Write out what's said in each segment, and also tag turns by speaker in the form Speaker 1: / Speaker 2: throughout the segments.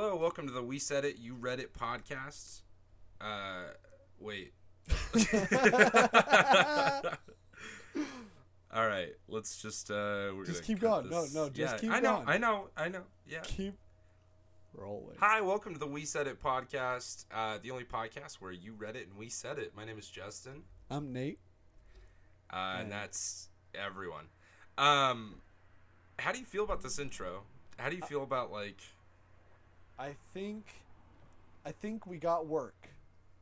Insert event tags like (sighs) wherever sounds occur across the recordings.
Speaker 1: hello. Welcome to the We Saiddit, You Read It podcast. Uh, wait. (laughs) All right, let's just uh, we're
Speaker 2: Just keep going. No,
Speaker 1: this.
Speaker 2: no, just
Speaker 1: yeah,
Speaker 2: keep
Speaker 1: I know,
Speaker 2: going.
Speaker 1: I know, I know. Yeah.
Speaker 2: Keep rolling.
Speaker 1: Hi, welcome to the We Saiddit podcast, uh, the only podcast where you read it and we said it. My name is Justin,
Speaker 2: I'm Nate.
Speaker 1: uh, and that's everyone. Um, how do you feel about this intro? How do you feel about like?
Speaker 2: I think, I think we got work.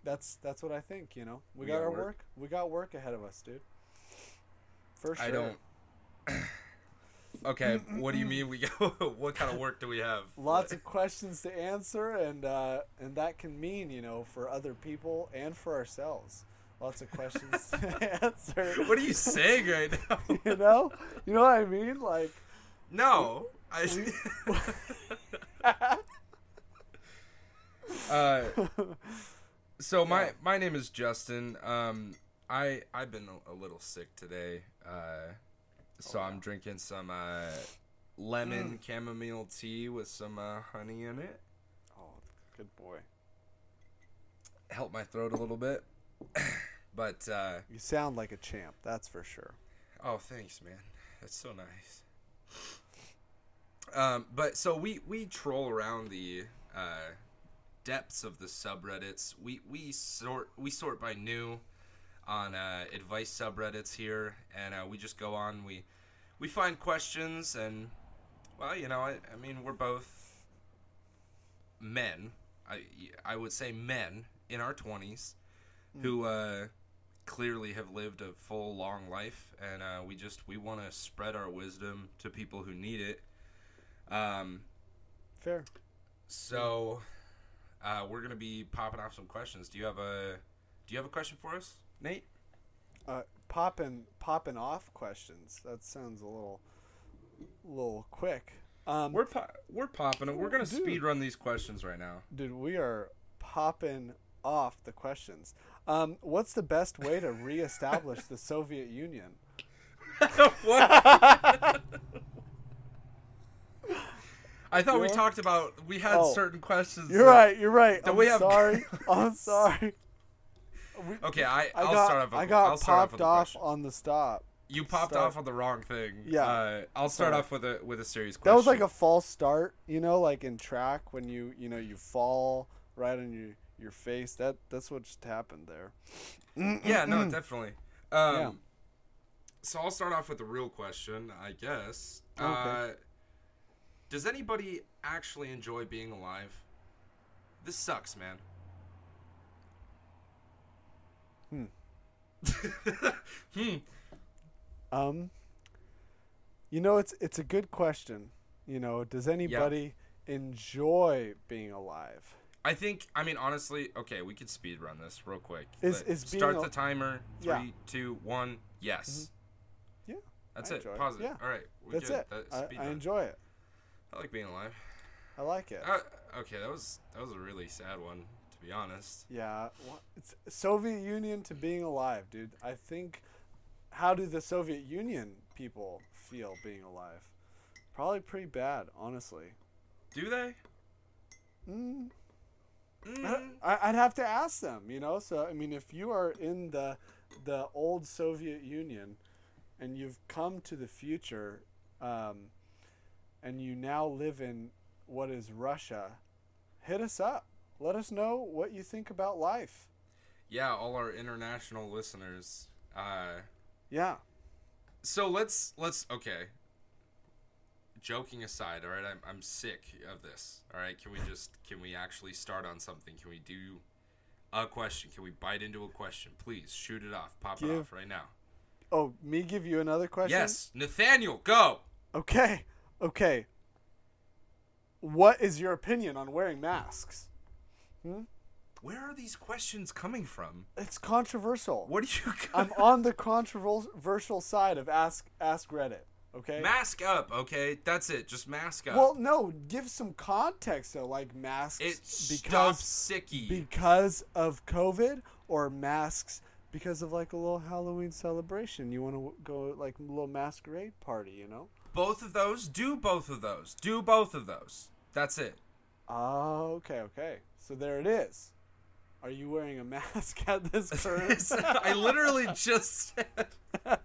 Speaker 2: That's that's what I think. You know, we,
Speaker 1: We
Speaker 2: got,
Speaker 1: got
Speaker 2: our
Speaker 1: work?
Speaker 2: work. We got work ahead of us, dude. For sure.
Speaker 1: I don't. (laughs) okay, what do you mean we go? (laughs) what kind of work do we have?
Speaker 2: Lots of (laughs) questions to answer, and uh, and that can mean you know for other people and for ourselves. Lots of questions to answer.
Speaker 1: What are you saying right now?
Speaker 2: You know, you know what I mean? Like,
Speaker 1: No, I. uh, so my my name is Justin. Um, I I've been a, a little sick today. Uh, so
Speaker 2: Oh,
Speaker 1: I'm drinking some uh, lemon chamomile tea with some uh, honey in it.
Speaker 2: oh, good boy.
Speaker 1: Help my throat a little bit. (coughs) but uh,
Speaker 2: You sound like a champ. That's for sure.
Speaker 1: Oh, thanks, man. That's so nice. Um, but so we we troll around the uh, depths of the subreddits. We we sort we sort by new on uh, advice subreddits here, and uh, we just go on. We we find questions, and well, you know, I, I mean, we're both men. I I would say men in our twenties who uh, clearly have lived a full long life and uh, we just we want to spread our wisdom to people who need it um,
Speaker 2: Fair.
Speaker 1: so uh, we're gonna be popping off some questions do you have a do you have a question for us nate
Speaker 2: Uh, popping popping off questions. That sounds a little, little quick. Um,
Speaker 1: we're po- we're popping it we're gonna
Speaker 2: Dude.
Speaker 1: speed run these questions right now
Speaker 2: dude, we are popping off the questions. Um, what's the best way to reestablish the Soviet Union? (laughs) (laughs)
Speaker 1: what (laughs) I thought we talked about we had
Speaker 2: Oh.
Speaker 1: certain questions.
Speaker 2: You're
Speaker 1: that-
Speaker 2: right. You're right.
Speaker 1: Then
Speaker 2: I'm
Speaker 1: we have-
Speaker 2: sorry. (laughs) I'm sorry. We-
Speaker 1: Okay, I,
Speaker 2: I
Speaker 1: I'll
Speaker 2: got
Speaker 1: start off. With,
Speaker 2: I got
Speaker 1: I'll start off
Speaker 2: popped
Speaker 1: with a
Speaker 2: off
Speaker 1: question.
Speaker 2: on the stop.
Speaker 1: You popped
Speaker 2: Start.
Speaker 1: off on the wrong thing.
Speaker 2: Yeah.
Speaker 1: Uh, I'll start
Speaker 2: Sorry.
Speaker 1: off with a with a serious question.
Speaker 2: That was like a false start, you know, like in track when you you know you fall right on your your face. That that's what just happened there.
Speaker 1: yeah, no, (clears throat) definitely. Um,
Speaker 2: Yeah.
Speaker 1: So I'll start off with a real question, I guess.
Speaker 2: Okay.
Speaker 1: Uh, does anybody actually enjoy being alive? This sucks, man. hmm. (laughs) hmm.
Speaker 2: Um, you know, it's it's a good question. You know, does anybody enjoy being alive?
Speaker 1: I think. I mean, honestly. Okay, we could speed run this real quick.
Speaker 2: Is-
Speaker 1: Let-
Speaker 2: is being
Speaker 1: start
Speaker 2: al-
Speaker 1: the timer?
Speaker 2: Yeah.
Speaker 1: Three, two, one. Yes.
Speaker 2: Yeah,
Speaker 1: That's
Speaker 2: I
Speaker 1: it. Pause it.
Speaker 2: Yeah.
Speaker 1: All right. We
Speaker 2: That's
Speaker 1: good.
Speaker 2: it.
Speaker 1: That-
Speaker 2: I,
Speaker 1: speed
Speaker 2: I enjoy it.
Speaker 1: I like being alive.
Speaker 2: I like it.
Speaker 1: Uh, okay, that was that was a really sad one, to be honest.
Speaker 2: Yeah, wha- it's Soviet Union to being alive, dude. I think. How do the Soviet Union people feel being alive? Probably pretty bad, honestly.
Speaker 1: Do they?
Speaker 2: Mm,
Speaker 1: Mm.
Speaker 2: I, I'd have to ask them, you know. So I mean, if you are in the the old Soviet Union, and you've come to the future, um, and you now live in what is Russia, hit us up. Let us know what you think about life.
Speaker 1: Yeah, all our international listeners. Uh,
Speaker 2: Yeah.
Speaker 1: so let's let's okay. Joking aside, all right, I'm I'm sick of this. All right, can we just can we actually start on something? Can we do a question? Can we bite into a question? Please shoot it off. Pop it off right now.
Speaker 2: Oh, me give you another question?
Speaker 1: Yes, Nathaniel, go.
Speaker 2: Okay. Okay. What is your opinion on wearing masks? Hmm?
Speaker 1: Where are these questions coming from?
Speaker 2: It's controversial.
Speaker 1: What do you?
Speaker 2: I'm on the controversial side of ask ask Reddit. Okay.
Speaker 1: mask up, okay? That's it. Just mask up.
Speaker 2: well, no, give some context though, like masks
Speaker 1: it
Speaker 2: because
Speaker 1: sicky.
Speaker 2: because of COVID or masks because of like a little Halloween celebration. You want to go like a little masquerade party, you know?
Speaker 1: Both of those. Do both of those. Do both of those. That's it.
Speaker 2: Oh, okay, okay. So there it is. Are you wearing a mask at this (laughs) current?
Speaker 1: I literally just said. (laughs)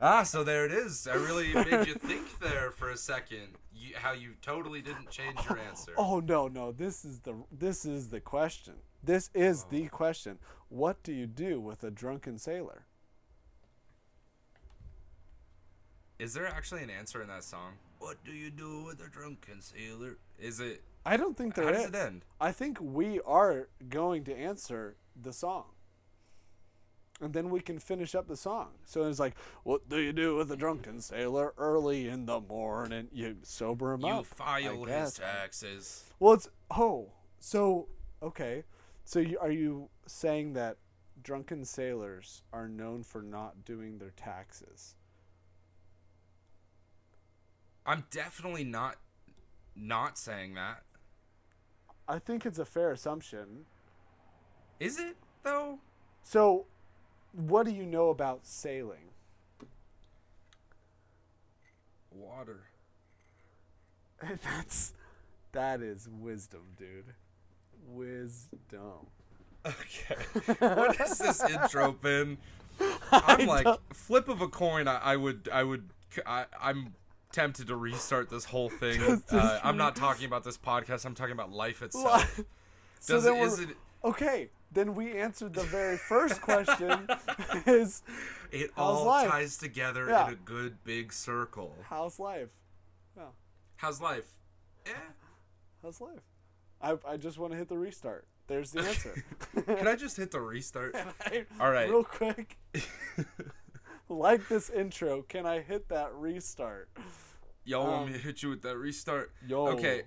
Speaker 1: ah, so there it is. I really made you think there for a second. You, how you totally didn't change your answer.
Speaker 2: Oh no, no. This is the this is the question. This is the question. What do you do with a drunken sailor?
Speaker 1: Is there actually an answer in that song? What do you do with a drunken sailor? Is it?
Speaker 2: I don't think there
Speaker 1: How
Speaker 2: is.
Speaker 1: does it end?
Speaker 2: I think we are going to answer the song. And then we can finish up the song. So it's like, what do you do with a drunken sailor early in the morning? You sober him
Speaker 1: You
Speaker 2: up.
Speaker 1: You file
Speaker 2: I
Speaker 1: his taxes.
Speaker 2: Well, it's oh, so okay. So you, are you saying that drunken sailors are known for not doing their taxes?
Speaker 1: I'm definitely not not saying that.
Speaker 2: I think it's a fair assumption.
Speaker 1: Is it though?
Speaker 2: So, what do you know about sailing?
Speaker 1: Water. (laughs)
Speaker 2: That's that is wisdom, dude. Wisdom.
Speaker 1: Okay. (laughs) what has this intro been? (laughs) I'm like flip of a coin. I, I would. I would. I, I'm tempted to restart this whole (laughs) thing. Uh, I'm not talking about this podcast. I'm talking about life itself. (laughs)
Speaker 2: so
Speaker 1: Does
Speaker 2: then
Speaker 1: it, it?
Speaker 2: okay. Then we answered the very first question: (laughs) is
Speaker 1: It all
Speaker 2: life?
Speaker 1: ties together
Speaker 2: Yeah.
Speaker 1: in a good big circle.
Speaker 2: how's life?
Speaker 1: How's life? Eh.
Speaker 2: How's life? I I just want to hit the restart. There's the answer.
Speaker 1: Can I just hit the restart?
Speaker 2: I-
Speaker 1: All right.
Speaker 2: Real quick, like this intro, can I hit that restart?
Speaker 1: Y'all want
Speaker 2: Um,
Speaker 1: me to hit you with that restart?
Speaker 2: Yo.
Speaker 1: Okay,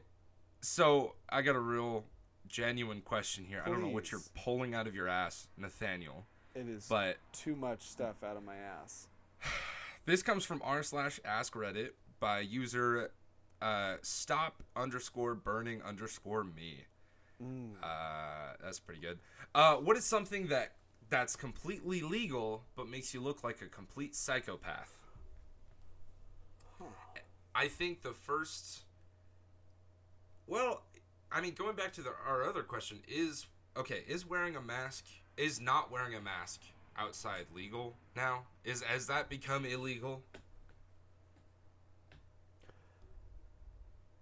Speaker 1: so I got a real genuine question here. I don't know what you're pulling out of your ass, Nathaniel,
Speaker 2: It is
Speaker 1: but
Speaker 2: too much stuff out of my ass. (sighs)
Speaker 1: this comes from r slash ask Reddit by user uh, stop underscore burning underscore me.
Speaker 2: Mm.
Speaker 1: Uh, that's pretty good. Uh, what is something that that's completely legal but makes you look like a complete psychopath? I think the first. Well, I mean, going back to the, our other question is okay. Is wearing a mask is not wearing a mask outside legal now? Is has that become illegal?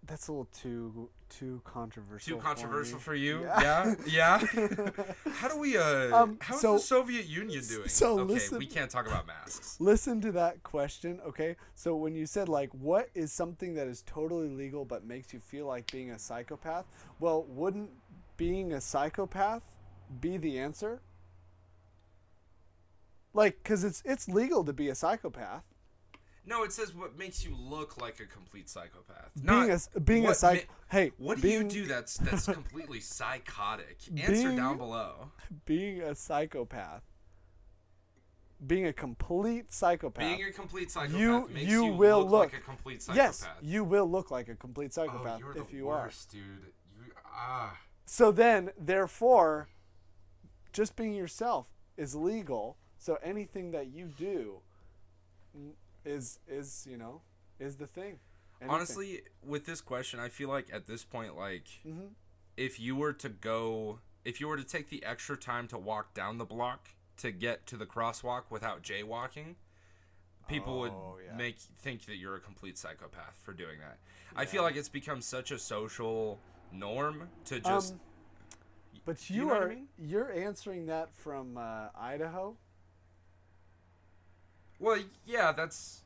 Speaker 2: That's a little too too controversial.
Speaker 1: Too controversial
Speaker 2: for,
Speaker 1: for you?
Speaker 2: Yeah.
Speaker 1: Yeah, yeah. (laughs) How do we? Uh,
Speaker 2: Um,
Speaker 1: how's
Speaker 2: so-
Speaker 1: the Soviet Union doing?
Speaker 2: so
Speaker 1: okay,
Speaker 2: listen-
Speaker 1: we can't talk about masks.
Speaker 2: Listen to that question, okay? So when you said like what is something that is totally legal but makes you feel like being a psychopath? Well, wouldn't being a psychopath be the answer? Like cuz it's it's legal to be a psychopath.
Speaker 1: No, it says what makes you look like a complete psychopath.
Speaker 2: being
Speaker 1: Not
Speaker 2: a being a psych Hey,
Speaker 1: What do
Speaker 2: being,
Speaker 1: you do that's that's completely psychotic? (laughs) Answer
Speaker 2: Being-
Speaker 1: down below.
Speaker 2: being a psychopath. Being a complete psychopath.
Speaker 1: Being a complete psychopath
Speaker 2: You-
Speaker 1: makes
Speaker 2: you
Speaker 1: you,
Speaker 2: will
Speaker 1: look,
Speaker 2: look-
Speaker 1: like a complete psychopath.
Speaker 2: yes, you will look like a complete
Speaker 1: oh,
Speaker 2: psychopath
Speaker 1: you're
Speaker 2: if you are.
Speaker 1: worst, dude. You ah.
Speaker 2: So then, therefore, just being yourself is legal. So anything that you do is is you know is the thing. Anything.
Speaker 1: Honestly, with this question, I feel like at this point, like,
Speaker 2: Mhm.
Speaker 1: if you were to go, if you were to take the extra time to walk down the block to get to the crosswalk without jaywalking, people
Speaker 2: Oh,
Speaker 1: would
Speaker 2: yeah.
Speaker 1: make think that you're a complete psychopath for doing that. I feel like it's become such a social norm to just.
Speaker 2: Um, but
Speaker 1: you
Speaker 2: you,
Speaker 1: know what I
Speaker 2: are
Speaker 1: mean?
Speaker 2: you're answering that from uh, Idaho.
Speaker 1: Well, yeah, that's.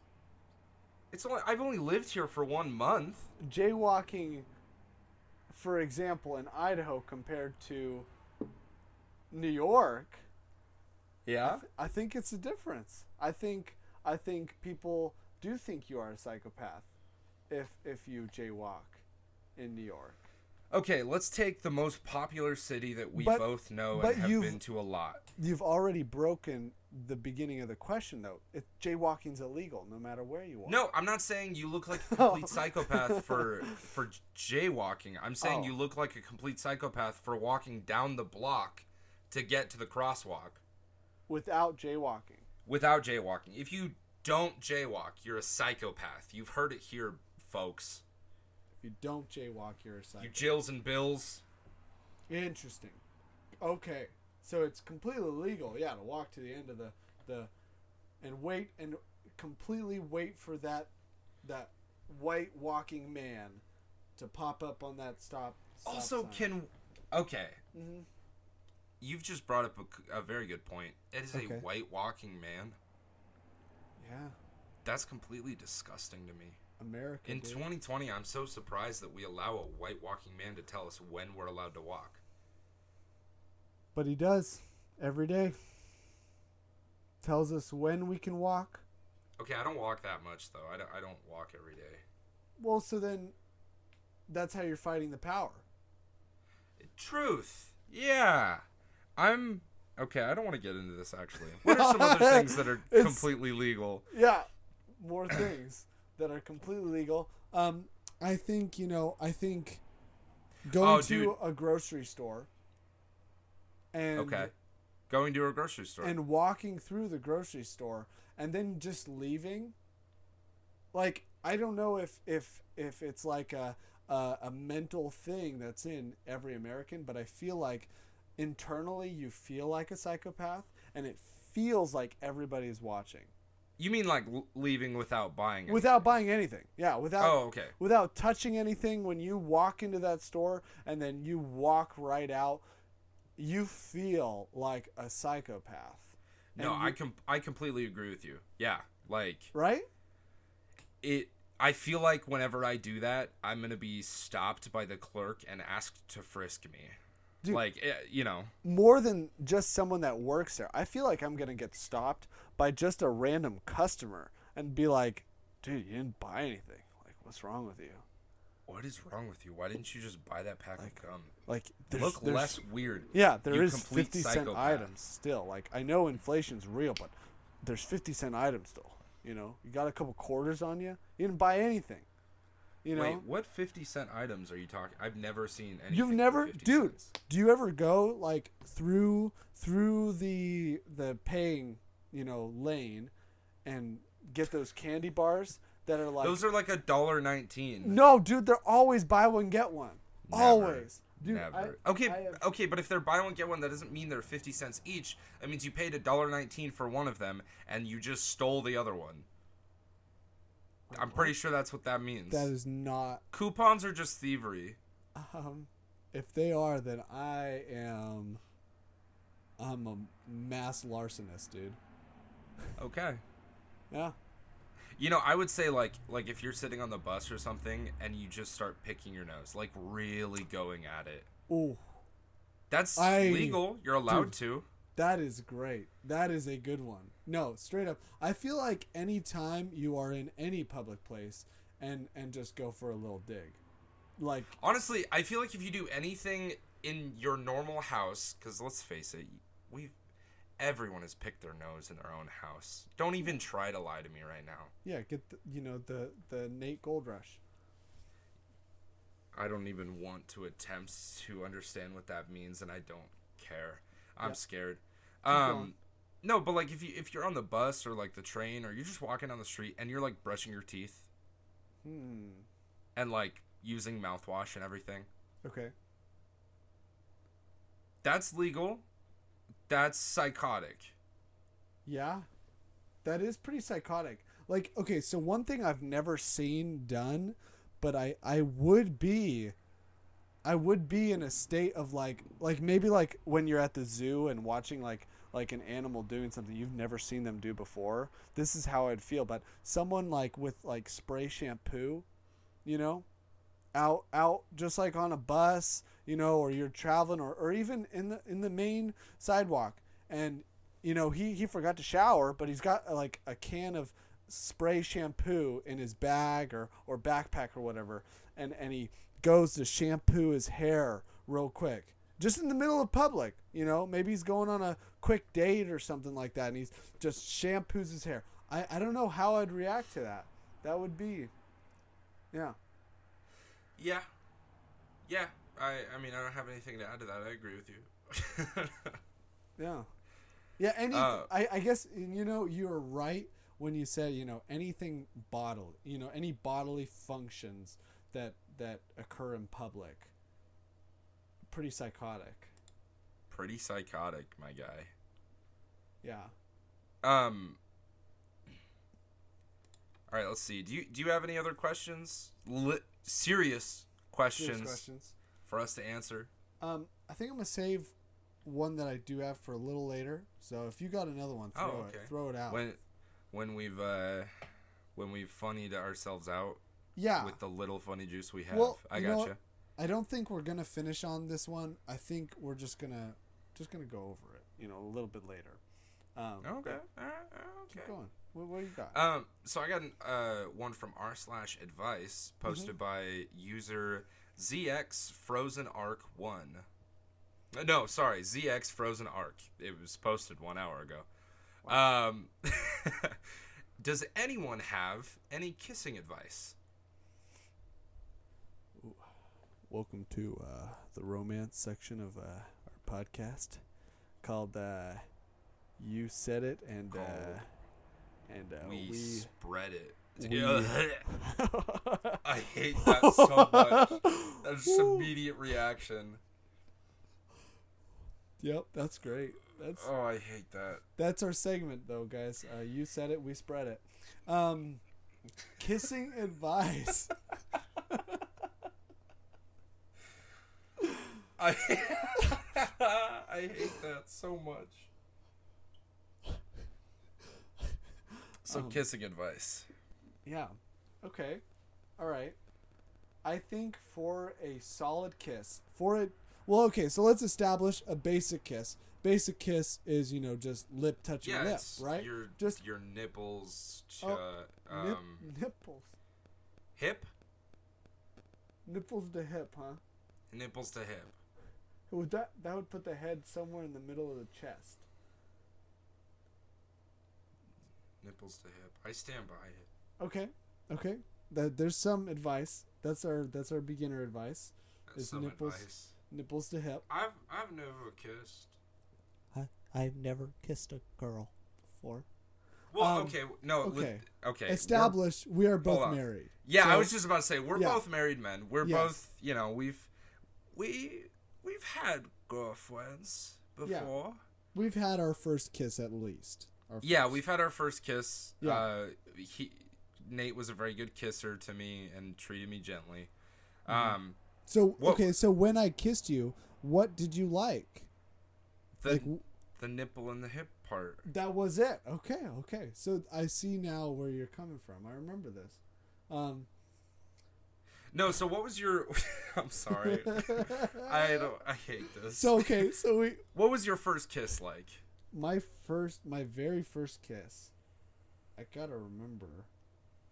Speaker 1: It's only I've only lived here for one month.
Speaker 2: Jaywalking, for example, in Idaho compared to New York.
Speaker 1: Yeah.
Speaker 2: I think it's a difference. I think I think people do think you are a psychopath if if you jaywalk in New York.
Speaker 1: Okay, let's take the most popular city that we
Speaker 2: But-
Speaker 1: both know and have been to a lot.
Speaker 2: You've already broken the beginning of the question though. It, jaywalking's illegal no matter where you are.
Speaker 1: No, I'm not saying you look like a (laughs) complete psychopath for for jaywalking. I'm saying
Speaker 2: Oh.
Speaker 1: you look like a complete psychopath for walking down the block to get to the crosswalk
Speaker 2: Without jaywalking.
Speaker 1: without jaywalking. If you don't jaywalk, you're a psychopath. You've heard it here, folks.
Speaker 2: If you don't jaywalk, you're a psycho.
Speaker 1: You Jills and Bills.
Speaker 2: Interesting. Okay, so it's completely legal, yeah, to walk to the end of the the and wait and completely wait for that that white walking man to pop up on that stop. stop
Speaker 1: Also,
Speaker 2: sign.
Speaker 1: can okay.
Speaker 2: Mhm.
Speaker 1: You've just brought up a very good point. It is
Speaker 2: Okay.
Speaker 1: a white walking man.
Speaker 2: yeah,
Speaker 1: That's completely disgusting to me.
Speaker 2: America.
Speaker 1: In
Speaker 2: dude.
Speaker 1: 2020, I'm so surprised that we allow a white walking man to tell us when we're allowed to walk.
Speaker 2: But he does every day. Tells us when we can walk.
Speaker 1: Okay, I don't walk that much though. I don't, I don't walk every day.
Speaker 2: Well, so then that's how you're fighting the power.
Speaker 1: Truth. Yeah. I'm okay. I don't want to get into this actually. What are some other (laughs) things that are completely legal?
Speaker 2: Yeah, more things that are completely legal. Um, I think you know. I think going
Speaker 1: Oh,
Speaker 2: to
Speaker 1: dude.
Speaker 2: a grocery store and
Speaker 1: Okay. Going to a grocery store.
Speaker 2: and walking through the grocery store and then just leaving. Like I don't know if if if it's like a a, a mental thing that's in every American, but I feel like internally you feel like a psychopath, and it feels like everybody's watching
Speaker 1: you mean like leaving without buying it?
Speaker 2: without buying anything. Yeah, without
Speaker 1: Oh, okay.
Speaker 2: without touching anything when you walk into that store and then you walk right out you feel like a psychopath
Speaker 1: No,
Speaker 2: And
Speaker 1: I com- I completely agree with you. Yeah, like
Speaker 2: right
Speaker 1: it. I feel like whenever I do that, I'm gonna be stopped by the clerk and asked to frisk me.
Speaker 2: Dude.
Speaker 1: Like eh, you know,
Speaker 2: more than just someone that works there i feel like i'm gonna get stopped by just a random customer and be like dude you didn't buy anything like what's wrong with you
Speaker 1: what is wrong with you? Why didn't you just buy that pack
Speaker 2: Like,
Speaker 1: of gum?
Speaker 2: like there's,
Speaker 1: Look
Speaker 2: there's-
Speaker 1: less weird.
Speaker 2: yeah there
Speaker 1: you
Speaker 2: is 50 cent items still like i know inflation's real but there's 50 cent items still you know you got a couple quarters on you you didn't buy anything you know
Speaker 1: Wait, what fifty cent items are you talking? I've never seen any.
Speaker 2: You've never,
Speaker 1: 50
Speaker 2: dude.
Speaker 1: cents.
Speaker 2: Do you ever go like through through the the paying, you know, lane, and get those candy bars that are like?
Speaker 1: Those are like a dollar nineteen.
Speaker 2: no, dude. They're always buy one get one.
Speaker 1: Never.
Speaker 2: Always, dude.
Speaker 1: Never.
Speaker 2: I-
Speaker 1: okay,
Speaker 2: I have-
Speaker 1: okay, but if they're buy one get one, that doesn't mean they're fifty cents each. That means you paid a dollar nineteen for one of them, and you just stole the other one. I'm pretty sure that's what that means.
Speaker 2: that is not.
Speaker 1: Coupons are just thievery.
Speaker 2: Um, if they are, then I am. I'm a mass larcenist, dude.
Speaker 1: Okay.
Speaker 2: Yeah.
Speaker 1: You know, I would say like like if you're sitting on the bus or something and you just start picking your nose, like really going at it.
Speaker 2: Ooh,
Speaker 1: That's
Speaker 2: I-
Speaker 1: legal. You're allowed
Speaker 2: Dude.
Speaker 1: to.
Speaker 2: That is great. That is a good one. No, straight up. I feel like anytime you are in any public place and and just go for a little dig. Like
Speaker 1: Honestly, I feel like if you do anything in your normal house, because let's face it, we everyone has picked their nose in their own house. Don't even try to lie to me right now.
Speaker 2: yeah, get the, you know the the Nate Gold Rush.
Speaker 1: I don't even want to attempt to understand what that means, and I don't care. I'm
Speaker 2: Yeah.
Speaker 1: scared. Um, no, but like if you if you're on the bus or like the train or you're just walking down the street and you're like brushing your teeth
Speaker 2: Hmm.
Speaker 1: and like using mouthwash and everything,
Speaker 2: Okay.
Speaker 1: that's legal. That's psychotic.
Speaker 2: Yeah. That is pretty psychotic. Like, okay, so one thing I've never seen done, but I I would be I would be in a state of like like maybe like when you're at the zoo and watching like like an animal doing something you've never seen them do before. This is how I'd feel, but someone like with like spray shampoo, you know, out out just like on a bus, you know, or you're traveling or, or even in the in the main sidewalk and you know, he he forgot to shower, but he's got like a can of spray shampoo in his bag or or backpack or whatever and and he goes to shampoo his hair real quick just in the middle of public you know maybe he's going on a quick date or something like that and he's just shampoos his hair i i don't know how i'd react to that that would be yeah
Speaker 1: Yeah. Yeah. I I mean I don't have anything to add to that. I agree with you. (laughs)
Speaker 2: Yeah. Yeah, any
Speaker 1: Uh,
Speaker 2: I, I guess you know you're right when you said, you know, anything bodily, you know, any bodily functions that that occur in public. Pretty psychotic.
Speaker 1: Pretty psychotic, my guy.
Speaker 2: Yeah.
Speaker 1: Um. All right, let's see. Do you do you have any other questions? Li- serious questions
Speaker 2: Serious questions.
Speaker 1: for us to answer?
Speaker 2: Um, I think I'm gonna save one that I do have for a little later. So if you got another one, throw
Speaker 1: Oh, okay.
Speaker 2: it, throw it out.
Speaker 1: When when we've uh when we've funnied ourselves out
Speaker 2: yeah,
Speaker 1: with the little funny juice we have.
Speaker 2: Well,
Speaker 1: I
Speaker 2: you know
Speaker 1: gotcha.
Speaker 2: what? I don't think we're gonna finish on this one. I think we're just gonna just gonna go over it. You know, a little bit later. Um,
Speaker 1: Okay.
Speaker 2: but
Speaker 1: All right,
Speaker 2: Keep going. What, what do you got?
Speaker 1: Um, so I got uh, one from r slash advice posted
Speaker 2: Mm-hmm.
Speaker 1: by user ZX Frozen Arc One. Uh, No, sorry, ZX Frozen Arc. It was posted one hour ago. Um, (laughs) does anyone have any kissing advice?
Speaker 2: Welcome to uh, the romance section of uh, our podcast called uh, "You Said It" and uh,
Speaker 1: Called
Speaker 2: and uh,
Speaker 1: we,
Speaker 2: we.
Speaker 1: spread it.
Speaker 2: we- (laughs)
Speaker 1: I hate that so much. That's just immediate reaction.
Speaker 2: Yep, that's great. That's
Speaker 1: Oh, I hate that.
Speaker 2: That's our segment, though, guys. Uh, you said it, we spread it. Um, kissing (laughs) advice.
Speaker 1: I (laughs) I hate that so much. So
Speaker 2: Um,
Speaker 1: kissing advice.
Speaker 2: Yeah. Okay. All right. I think for a solid kiss, for it, well, okay. So let's establish a basic kiss. Basic kiss is you know just lip touching
Speaker 1: Yeah,
Speaker 2: lip, right?
Speaker 1: Your
Speaker 2: Just-
Speaker 1: your nipples to
Speaker 2: Oh,
Speaker 1: um
Speaker 2: Nip, nipples,
Speaker 1: hip,
Speaker 2: nipples to hip, huh?
Speaker 1: nipples to hip.
Speaker 2: Would that that would put the head somewhere in the middle of the chest?
Speaker 1: Nipples to hip. I stand by it.
Speaker 2: Okay. Okay. That there's some advice. That's our that's our beginner advice.
Speaker 1: That's
Speaker 2: Is
Speaker 1: some
Speaker 2: nipples-
Speaker 1: advice.
Speaker 2: Nipples to hip.
Speaker 1: I've I've never kissed.
Speaker 3: I, I've never kissed a girl before.
Speaker 1: Well,
Speaker 2: Um,
Speaker 1: okay, no, li-
Speaker 2: okay.
Speaker 1: okay. we're-
Speaker 2: Established. We are both married.
Speaker 1: Yeah, I was just about to say we're
Speaker 2: Yeah.
Speaker 1: both married men. We're
Speaker 2: Yes.
Speaker 1: both, you know, we've we we've had girlfriends before. Yeah.
Speaker 2: We've had our first kiss at least.
Speaker 1: Yeah,
Speaker 2: first.
Speaker 1: we've had our first kiss.
Speaker 2: Yeah.
Speaker 1: Uh, he Nate was a very good kisser to me and treated me gently.
Speaker 2: Mm-hmm.
Speaker 1: Um,
Speaker 2: So
Speaker 1: What-
Speaker 2: okay, so when I kissed you, what did you like?
Speaker 1: the
Speaker 2: like
Speaker 1: the nipple and the hip part.
Speaker 2: that was it. Okay, okay. So I see now where you're coming from. I remember this. Um,
Speaker 1: No, so what was your? (laughs) I'm sorry. I (laughs) don't. I hate this.
Speaker 2: so okay, so we (laughs)
Speaker 1: what was your first kiss like?
Speaker 2: my first my very first kiss. I gotta remember.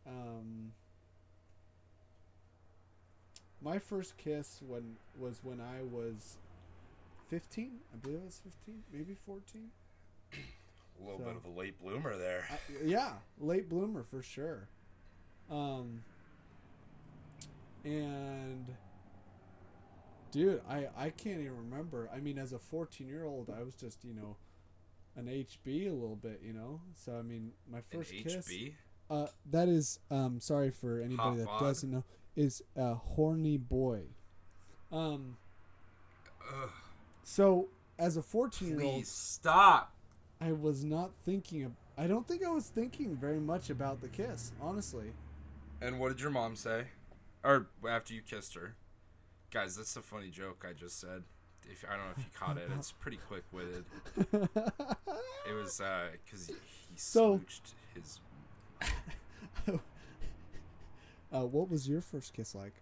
Speaker 2: Um, my first kiss when was when I was fifteen. I believe I was fifteen, maybe fourteen.
Speaker 1: A little
Speaker 2: So-
Speaker 1: bit of a late bloomer there.
Speaker 2: I, yeah, late bloomer for sure. Um, and dude, I I can't even remember. I mean, as a fourteen year old, I was just you know an HB a little bit, you know. So I mean, my
Speaker 1: An
Speaker 2: first kiss.
Speaker 1: HB.
Speaker 2: Uh, that is um sorry for anybody
Speaker 1: Hot
Speaker 2: that doesn't know is a horny boy. Um,
Speaker 1: Ugh,
Speaker 2: so as a fourteen year old,
Speaker 1: please stop.
Speaker 2: I was not thinking of. I don't think I was thinking very much about the kiss, honestly.
Speaker 1: And what did your mom say? Or after you kissed her? Guys, that's a funny joke I just said. If I don't know if you caught it, it's pretty quick witted. It was uh because he, he
Speaker 2: So-
Speaker 1: his. (laughs)
Speaker 2: uh, what was your first kiss like?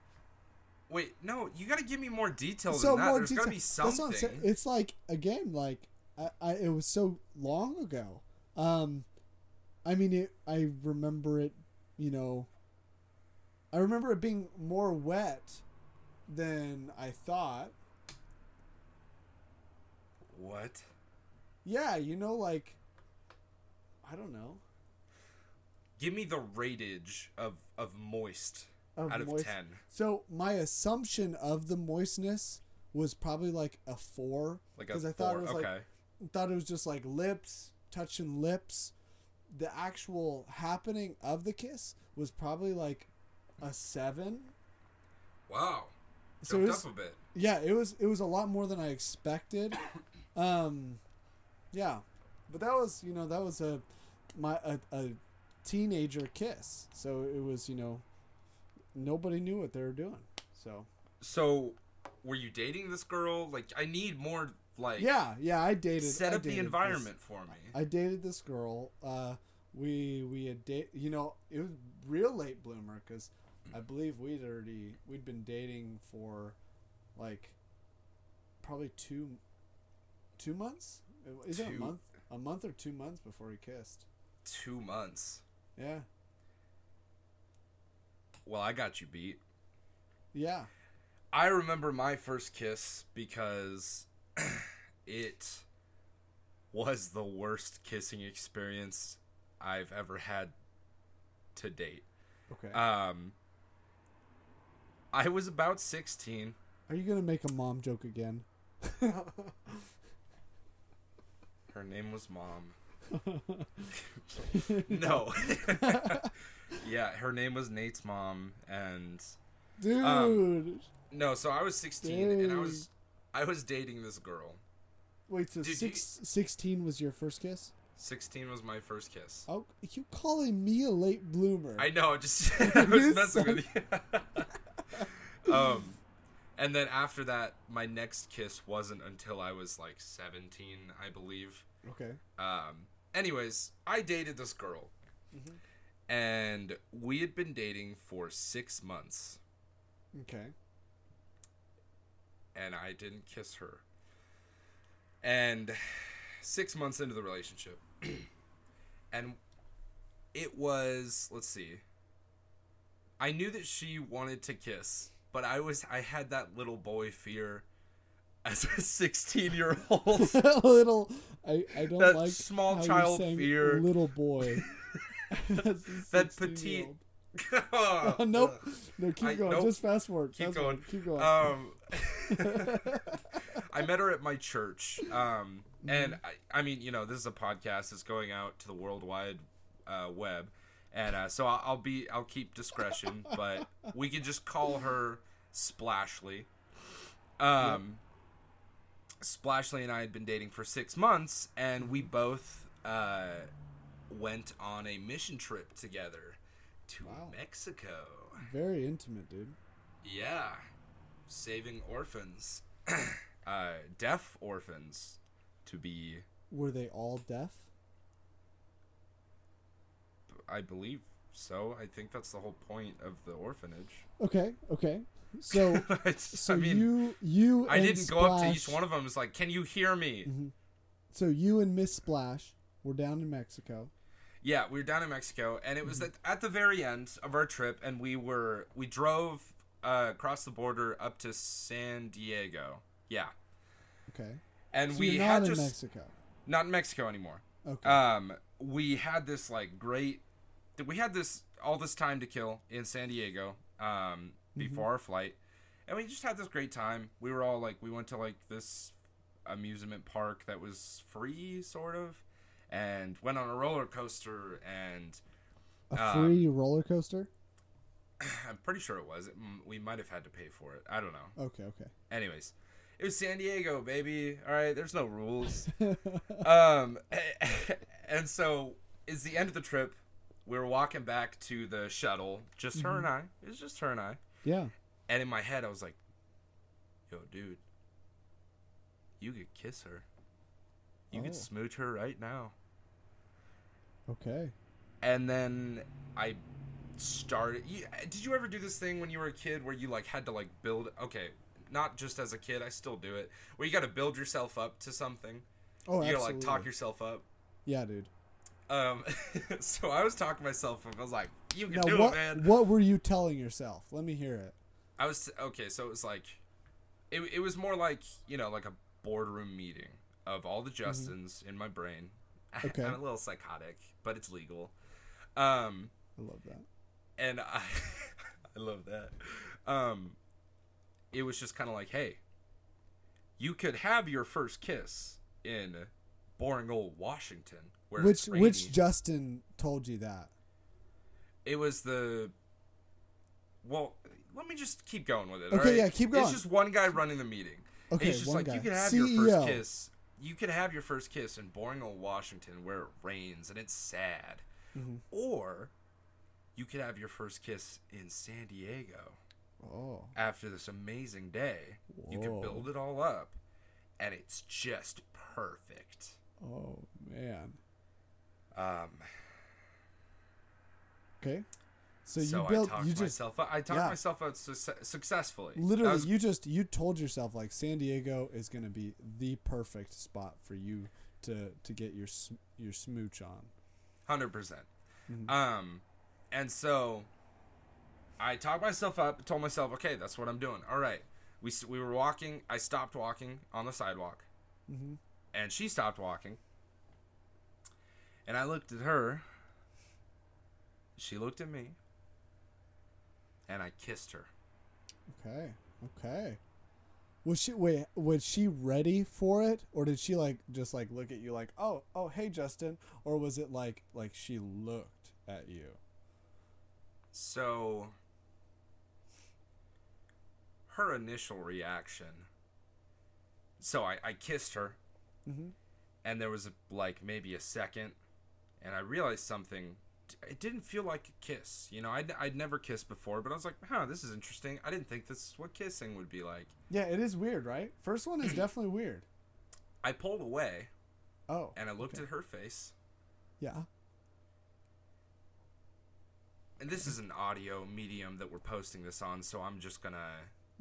Speaker 1: Wait, no, you gotta give me more detail
Speaker 2: so
Speaker 1: than that.
Speaker 2: more
Speaker 1: There's
Speaker 2: detail.
Speaker 1: gotta be
Speaker 2: That's what I'm
Speaker 1: something.
Speaker 2: saying. It's like again, like I, I, it was so long ago. Um, I mean, it. I remember it. You know, I remember it being more wet than I thought.
Speaker 1: What?
Speaker 2: Yeah, you know, like I don't know.
Speaker 1: Give me the ratage of of moist
Speaker 2: Of
Speaker 1: out of ten.
Speaker 2: So my assumption of the moistness was probably like a four
Speaker 1: Like
Speaker 2: because I thought
Speaker 1: four.
Speaker 2: it was
Speaker 1: okay.
Speaker 2: like thought it was just like lips touching lips. The actual happening of the kiss was probably like a seven.
Speaker 1: Wow.
Speaker 2: So
Speaker 1: Jumped
Speaker 2: it was-
Speaker 1: up a bit.
Speaker 2: Yeah, it was it was a lot more than I expected. (coughs) Um, yeah, but that was you know that was a my a, a teenager kiss. So it was you know nobody knew what they were doing. So
Speaker 1: So, were you dating this girl? Like, I need more. Like,
Speaker 2: yeah, yeah, I dated.
Speaker 1: set up the
Speaker 2: dated this-
Speaker 1: environment for me.
Speaker 2: I dated this girl. Uh, we we had date. You know, it was real late bloomer because I believe we'd already we'd been dating for like probably two two months. Is it a month? A month or two months before we kissed.
Speaker 1: Two months.
Speaker 2: Yeah,
Speaker 1: Well, I got you beat.
Speaker 2: yeah.
Speaker 1: I remember my first kiss because (clears throat) it was the worst kissing experience I've ever had to date.
Speaker 2: Okay.
Speaker 1: Um, I was about 16.
Speaker 2: Are you gonna make a mom joke again?
Speaker 1: Her name was Mom. (laughs) no. (laughs) yeah, her name was Nate's mom and
Speaker 2: Dude.
Speaker 1: Um, no, so I was 16 and I was I was dating this girl.
Speaker 2: Wait, so
Speaker 1: dude, you-
Speaker 2: 16 was your first kiss?
Speaker 1: 16 was my first kiss.
Speaker 2: Oh, you calling me a late bloomer?
Speaker 1: I know, just (laughs) I was messing with you. Um, and then after that, my next kiss wasn't until I was like 17, I believe.
Speaker 2: Okay.
Speaker 1: Um, anyways, I dated this girl, and we had been dating for six months,
Speaker 2: Okay.
Speaker 1: and I didn't kiss her. And six months into the relationship, (clears throat) and it was let's see. I knew that she wanted to kiss, but I was I had that little boy fear as a (laughs) sixteen year old. (laughs)
Speaker 2: little. I, I don't like
Speaker 1: That
Speaker 2: like
Speaker 1: small child fear.
Speaker 2: Little boy. (laughs)
Speaker 1: That petite.
Speaker 2: Oh, nope. No, keep
Speaker 1: I-
Speaker 2: going.
Speaker 1: nope.
Speaker 2: Just fast forward.
Speaker 1: Keep
Speaker 2: fast
Speaker 1: going.
Speaker 2: forward, Keep going.
Speaker 1: Um, I met her at my church, um, and
Speaker 2: Mm-hmm.
Speaker 1: I, I mean, you know, this is a podcast that's going out to the worldwide uh, web, and uh, so I'll, I'll be, I'll keep discretion, but we can just call her Splashly. Um, Splashly and I had been dating for six months, and we both uh, went on a mission trip together to
Speaker 2: Wow.
Speaker 1: Mexico.
Speaker 2: Very intimate, dude.
Speaker 1: Yeah, saving orphans, (clears throat) uh, deaf orphans, to be,
Speaker 2: Were they all deaf?
Speaker 1: I believe so. I think that's the whole point of the orphanage.
Speaker 2: Okay. Okay. (laughs) So, so
Speaker 1: I mean,
Speaker 2: you you
Speaker 1: I didn't go up to each one of them. It's like, can you hear me?
Speaker 2: Mhm. So you and Miss Splash were down in Mexico.
Speaker 1: Yeah, we were down in Mexico, and it was at, at the very end of our trip, and we were we drove uh, across the border up to San Diego. Yeah,
Speaker 2: Okay.
Speaker 1: and
Speaker 2: So
Speaker 1: we had just
Speaker 2: Mexico.
Speaker 1: not in Mexico anymore.
Speaker 2: Okay.
Speaker 1: um we had this like great we had this all this time to kill in san diego um before our flight and we just had this great time. We were all like we went to like this amusement park that was free sort of and went on a roller coaster and
Speaker 2: a
Speaker 1: um,
Speaker 2: free roller coaster. (sighs)
Speaker 1: i'm pretty sure it was. It, mm, we might have had to pay for it. I don't know.
Speaker 2: Okay. Okay.
Speaker 1: anyways it was san diego baby. All right there's no rules. (laughs) Um (laughs) and so it's the end of the trip we were walking back to the shuttle just her and mm-hmm. i it was just her and i
Speaker 2: yeah.
Speaker 1: and in my head i was like yo dude you could kiss her you
Speaker 2: Oh.
Speaker 1: could smooch her right now
Speaker 2: Okay.
Speaker 1: and then i started you, did you ever do this thing when you were a kid where you like had to like build okay not just as a kid i still do it where you got to build yourself up to something
Speaker 2: Oh,
Speaker 1: you gotta like talk yourself up
Speaker 2: Yeah, dude.
Speaker 1: Um, (laughs) so I was talking to myself. I was like, "You can
Speaker 2: Now,
Speaker 1: do
Speaker 2: what
Speaker 1: it, man."
Speaker 2: what were you telling yourself? Let me hear it.
Speaker 1: I was okay. So it was like, it, it was more like you know, like a boardroom meeting of all the Justins in my brain. (laughs)
Speaker 2: Mm-hmm. Okay.
Speaker 1: I'm a little psychotic, but it's legal. Um,
Speaker 2: I love that.
Speaker 1: and I, (laughs) I love that. Um, it was just kind of like, hey, you could have your first kiss in boring old Washington, where
Speaker 2: Which
Speaker 1: it's
Speaker 2: which Justin told you that?
Speaker 1: it was the well let me just keep going with it.
Speaker 2: Okay,
Speaker 1: alright?
Speaker 2: yeah, keep going.
Speaker 1: It's just one guy running the meeting. And
Speaker 2: Okay,
Speaker 1: he's just
Speaker 2: one
Speaker 1: like,
Speaker 2: guy.
Speaker 1: you can have your first
Speaker 2: CEO.
Speaker 1: kiss. You could have your first kiss in boring old Washington where it rains and it's sad,
Speaker 2: Mm-hmm.
Speaker 1: or you could have your first kiss in San Diego
Speaker 2: Oh.
Speaker 1: after this amazing day. You can build it all up, and it's just perfect.
Speaker 2: Oh man.
Speaker 1: Um,
Speaker 2: Okay. So,
Speaker 1: so
Speaker 2: you built
Speaker 1: I talked
Speaker 2: you just
Speaker 1: myself. Out, I talked
Speaker 2: yeah.
Speaker 1: myself out su- successfully.
Speaker 2: Literally
Speaker 1: was-
Speaker 2: you just you told yourself like San Diego is going to be the perfect spot for you to to get your your smooch on.
Speaker 1: Hundred percent.
Speaker 2: Mhm.
Speaker 1: Um, and so I talked myself up, told myself, okay, that's what I'm doing. All right. We we were walking. I stopped walking on the sidewalk,
Speaker 2: Mhm.
Speaker 1: And she stopped walking. And I looked at her. She looked at me. And I kissed her.
Speaker 2: Okay. Okay. Was she wait? Was she ready for it, or did she like just like look at you like, oh, oh, hey, Justin, or was it like like she looked at you?
Speaker 1: So her initial reaction. So I, I kissed her,
Speaker 2: Mhm.
Speaker 1: and there was a, like maybe a second, and I realized something. It didn't feel like a kiss. You know, I'd, I'd never kissed before, but I was like, huh, this is interesting. I didn't think this is what kissing would be like.
Speaker 2: Yeah, it is weird, right? First one is (clears throat) definitely weird.
Speaker 1: I pulled away,
Speaker 2: Oh.
Speaker 1: and I looked
Speaker 2: okay.
Speaker 1: at her face.
Speaker 2: Yeah.
Speaker 1: And this is an audio medium that we're posting this on, so I'm just gonna.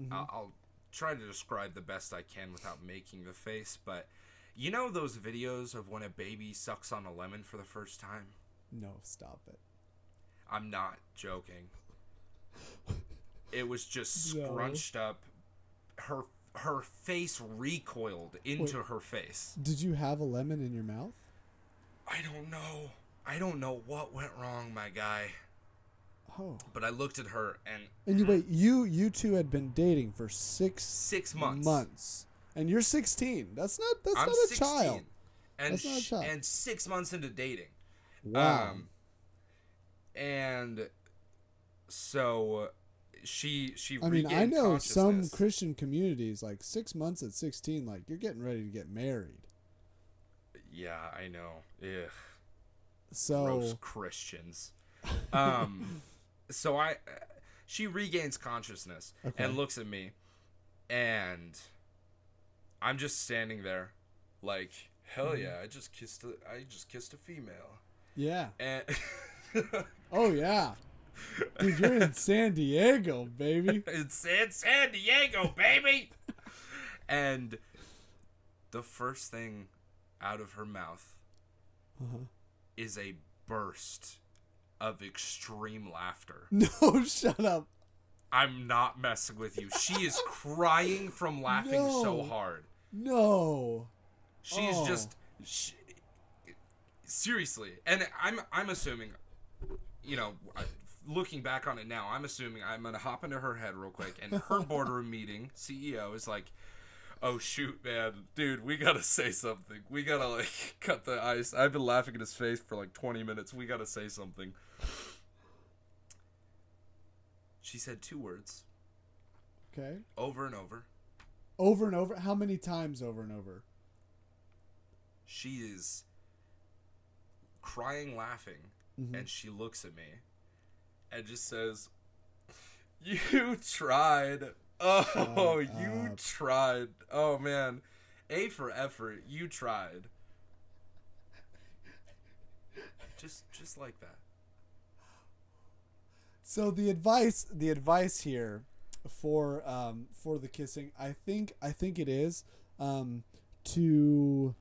Speaker 2: Mhm.
Speaker 1: I'll, I'll try to describe the best I can without making the face, but you know those videos of when a baby sucks on a lemon for the first time?
Speaker 2: No, stop it.
Speaker 1: I'm not joking. (laughs) It was just
Speaker 2: No.
Speaker 1: scrunched up. Her her face recoiled into
Speaker 2: Wait.
Speaker 1: her face.
Speaker 2: Did you have a lemon in your mouth?
Speaker 1: I don't know. I don't know what went wrong, my guy.
Speaker 2: Oh.
Speaker 1: But I looked at her and
Speaker 2: And you mm-hmm. wait, you you two had been dating for six
Speaker 1: six months.
Speaker 2: months, and you're 16. That's not that's
Speaker 1: I'm
Speaker 2: not a
Speaker 1: 16.
Speaker 2: child.
Speaker 1: And
Speaker 2: That's not a child.
Speaker 1: and six months into dating.
Speaker 2: Wow.
Speaker 1: Um, and so she she
Speaker 2: I mean, I know some. Christian communities like six months at 16, like you're getting ready to get married.
Speaker 1: Yeah, I know. Ugh,
Speaker 2: So
Speaker 1: gross Christians. Um, (laughs) so I, she regains consciousness
Speaker 2: Okay.
Speaker 1: and looks at me, and I'm just standing there, like hell
Speaker 2: Mm-hmm.
Speaker 1: yeah! I just kissed a, I just kissed a female,
Speaker 2: yeah.
Speaker 1: and (laughs)
Speaker 2: Oh yeah. Dude, you're in San Diego, baby.
Speaker 1: it's (laughs) in San Diego, baby. (laughs) and the first thing out of her mouth
Speaker 2: Uh-huh.
Speaker 1: is a burst of extreme laughter.
Speaker 2: No, shut up.
Speaker 1: I'm not messing with you. She is crying from laughing so hard.
Speaker 2: No.
Speaker 1: She's
Speaker 2: Oh.
Speaker 1: just she, seriously, and I'm I'm assuming, you know, uh, looking back on it now, I'm assuming I'm gonna hop into her head real quick, and her (laughs) boardroom meeting CEO is like, "Oh shoot, man, dude, we gotta say something. We gotta like (laughs) cut the ice." I've been laughing at his face for like 20 minutes. We gotta say something. She said two words
Speaker 2: Okay.
Speaker 1: over and over.
Speaker 2: Over and over. How many times over and over?
Speaker 1: She is crying, laughing,
Speaker 2: Mhm.
Speaker 1: and she looks at me and just says, "You tried. Oh, you tried. Oh man, A for effort. You tried. Just, just like that.
Speaker 2: So the advice, the advice here for um, for the kissing, I think, I think it is um, to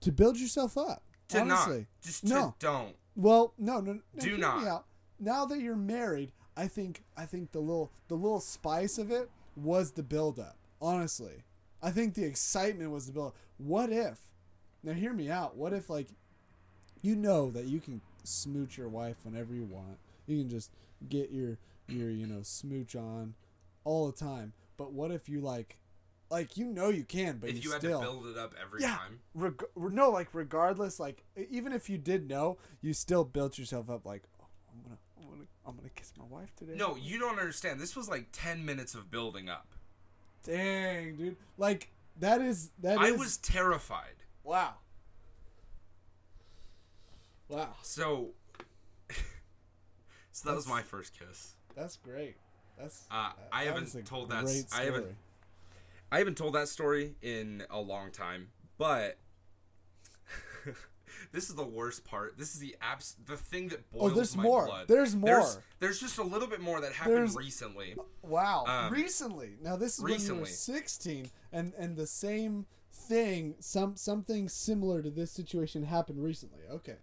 Speaker 2: to build yourself up.
Speaker 1: To
Speaker 2: honestly,
Speaker 1: not, just
Speaker 2: no.
Speaker 1: don't.
Speaker 2: Well, no, no, no
Speaker 1: Do not.
Speaker 2: Now that you're married, I think I think the little the little spice of it was the build up. Honestly, I think the excitement was the build. What if? Now hear me out. What if like you know that you can smooch your wife whenever you want. You can just get your your you know smooch on all the time. But what if you like like you know you can, but
Speaker 1: If
Speaker 2: you,
Speaker 1: you had
Speaker 2: still
Speaker 1: to build it up every
Speaker 2: Yeah.
Speaker 1: time,
Speaker 2: reg- no, like regardless, like even if you did know, you still built yourself up. Like, oh, I'm gonna, I'm gonna I'm gonna kiss my wife today.
Speaker 1: No, you don't understand. This was like 10 minutes of building up.
Speaker 2: Dang, dude. Like that is that
Speaker 1: I
Speaker 2: is-
Speaker 1: was terrified.
Speaker 2: wow. Wow,
Speaker 1: So, (laughs) so that was my first kiss.
Speaker 2: that's great. That's
Speaker 1: Uh, I
Speaker 2: that
Speaker 1: haven't told that-
Speaker 2: great
Speaker 1: I haven't-
Speaker 2: story.
Speaker 1: I haven't told that story in a long time, but (laughs) this is the worst part. This is the abs- the thing that
Speaker 2: Oh,
Speaker 1: boils
Speaker 2: there's
Speaker 1: my
Speaker 2: more.
Speaker 1: blood.
Speaker 2: There's more.
Speaker 1: There's, there's just a little bit more that happened
Speaker 2: There's-
Speaker 1: recently.
Speaker 2: Wow.
Speaker 1: Um,
Speaker 2: recently. Now this is when you were 16 and and the same thing some something similar to this situation happened recently. Okay.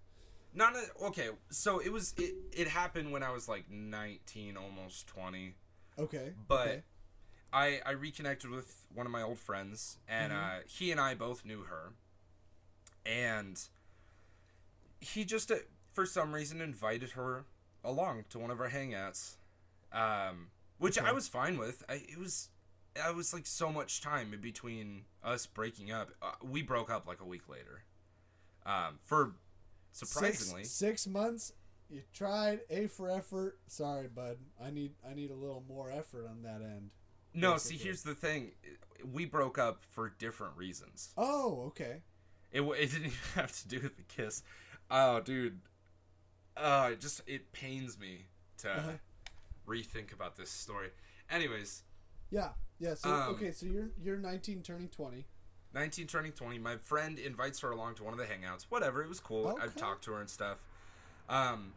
Speaker 1: Not a, okay. So it was it, it happened when I was like 19, almost 20.
Speaker 2: Okay.
Speaker 1: But
Speaker 2: okay.
Speaker 1: I I reconnected with one of my old friends, and
Speaker 2: Mm-hmm.
Speaker 1: uh, he and I both knew her, and he just uh, for some reason invited her along to one of our hangouts, um, which I was fine with. I it was. I was like so much time in between us breaking up. Uh, we broke up like a week later. Um, for surprisingly,
Speaker 2: Six, six months. You tried A for effort. Sorry, bud. I need I need a little more effort on that end.
Speaker 1: no. See, here's the thing: we broke up for different reasons.
Speaker 2: Oh, okay.
Speaker 1: It, (laughs) it didn't even have to do with the kiss. Oh, dude. Uh, it just it pains me to
Speaker 2: Uh-huh.
Speaker 1: rethink about this story. Anyways,
Speaker 2: Yeah. Yeah. So
Speaker 1: Um,
Speaker 2: okay. So you're you're 19, turning 20.
Speaker 1: 19 turning 20. My friend invites her along to one of the hangouts. Whatever, it was cool. I've talked to her and stuff. Um,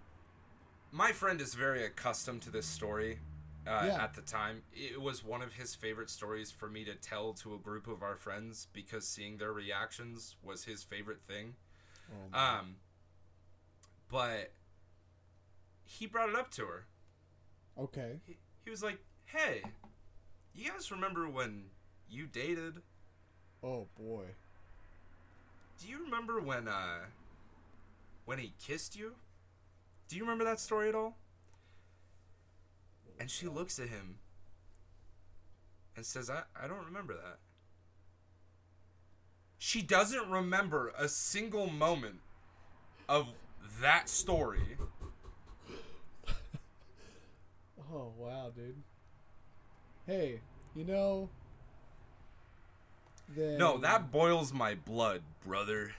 Speaker 1: my friend is very accustomed to this story. Uh,
Speaker 2: Yeah.
Speaker 1: At the time, it was one of his favorite stories for me to tell to a group of our friends because seeing their reactions was his favorite thing.
Speaker 2: Oh,
Speaker 1: Um, but he brought it up to her.
Speaker 2: okay.
Speaker 1: He, he was like, "Hey, you guys remember when you dated?
Speaker 2: Oh boy.
Speaker 1: Do you remember when uh when he kissed you? Do you remember that story at all?" And she looks at him and says, "I I don't remember that." She doesn't remember a single moment of that story. (laughs)
Speaker 2: Oh wow, dude. Hey, you know. Then
Speaker 1: No, that boils my blood, brother.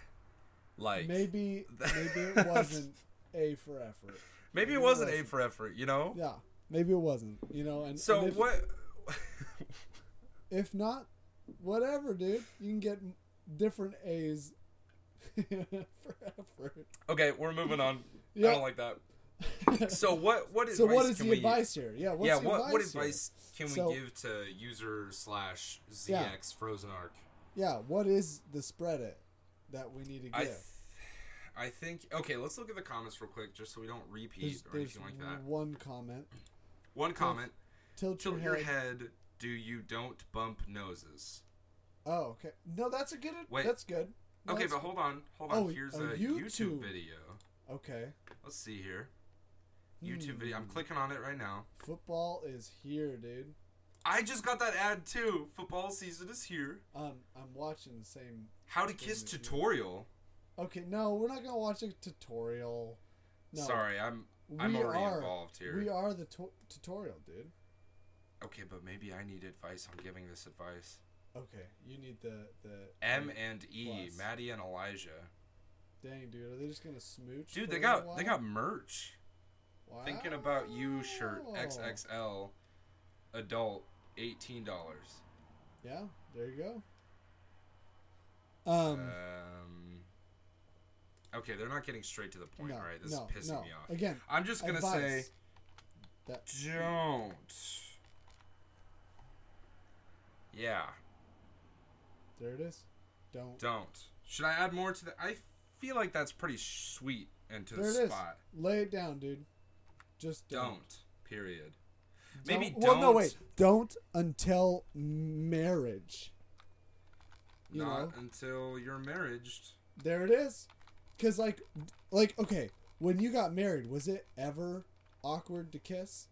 Speaker 1: Like maybe, (laughs)
Speaker 2: maybe maybe it wasn't A for effort.
Speaker 1: maybe it
Speaker 2: it
Speaker 1: wasn't A for effort, you know.
Speaker 2: Yeah, maybe it wasn't. You know, and
Speaker 1: So
Speaker 2: and if,
Speaker 1: what? (laughs)
Speaker 2: If not, whatever, dude. You can get different A's (laughs) for effort.
Speaker 1: okay, we're moving on. (laughs) I don't like that. So what? What
Speaker 2: so
Speaker 1: advice
Speaker 2: what is
Speaker 1: can
Speaker 2: the
Speaker 1: we?
Speaker 2: advice here? Yeah. What's
Speaker 1: yeah.
Speaker 2: the
Speaker 1: What what
Speaker 2: advice here?
Speaker 1: advice can we
Speaker 2: So-
Speaker 1: give to user slash ZX
Speaker 2: Yeah.
Speaker 1: Frozen Arc?
Speaker 2: Yeah. What is the spread it that we need to give?
Speaker 1: th- I think okay. Let's look at the comments real quick, just so we don't repeat
Speaker 2: there's
Speaker 1: or
Speaker 2: there's
Speaker 1: anything like that.
Speaker 2: one comment.
Speaker 1: One comment.
Speaker 2: Tilt,
Speaker 1: Tilt
Speaker 2: your
Speaker 1: your
Speaker 2: head.
Speaker 1: head. Do you don't bump noses?
Speaker 2: Oh, okay. No, that's a good.
Speaker 1: Wait.
Speaker 2: That's good. No,
Speaker 1: Okay,
Speaker 2: that's
Speaker 1: but hold on, hold on.
Speaker 2: Oh,
Speaker 1: Here's
Speaker 2: a
Speaker 1: a YouTube.
Speaker 2: YouTube.
Speaker 1: video.
Speaker 2: Okay.
Speaker 1: Let's see here. YouTube video. I'm
Speaker 2: Hmm.
Speaker 1: clicking on it right now.
Speaker 2: Football is here, dude.
Speaker 1: I just got that ad too. Football season is here.
Speaker 2: Um, I'm watching the same.
Speaker 1: How to kiss tutorial.
Speaker 2: Okay, no, we're not gonna watch a tutorial. No,
Speaker 1: Sorry, I'm I'm
Speaker 2: we
Speaker 1: already
Speaker 2: are,
Speaker 1: involved here.
Speaker 2: We are the tu- tutorial, dude.
Speaker 1: Okay, but maybe I need advice on giving this advice.
Speaker 2: Okay, you need the the
Speaker 1: M and E,
Speaker 2: Plus.
Speaker 1: Maddie and Elijah.
Speaker 2: Dang, dude, are they just gonna smooch?
Speaker 1: Dude, they got they got merch. Thinking about you shirt XXL adult eighteen dollars.
Speaker 2: Yeah, there you go. Um,
Speaker 1: Um Okay, they're not getting straight to the point,
Speaker 2: no,
Speaker 1: alright? This
Speaker 2: no,
Speaker 1: is pissing
Speaker 2: no.
Speaker 1: me off.
Speaker 2: Again,
Speaker 1: I'm just gonna say
Speaker 2: that
Speaker 1: don't. Yeah,
Speaker 2: there it is. Don't.
Speaker 1: don't. Should I add more to the I feel like that's pretty sweet and to
Speaker 2: There
Speaker 1: the
Speaker 2: it is.
Speaker 1: spot.
Speaker 2: Lay it down, dude. Just don't.
Speaker 1: Don't. Period. Maybe
Speaker 2: Well, no,
Speaker 1: don't.
Speaker 2: wait. Don't until marriage. You
Speaker 1: not
Speaker 2: know,
Speaker 1: until you're married.
Speaker 2: there it is. Cause like, like okay, when you got married, was it ever awkward to kiss?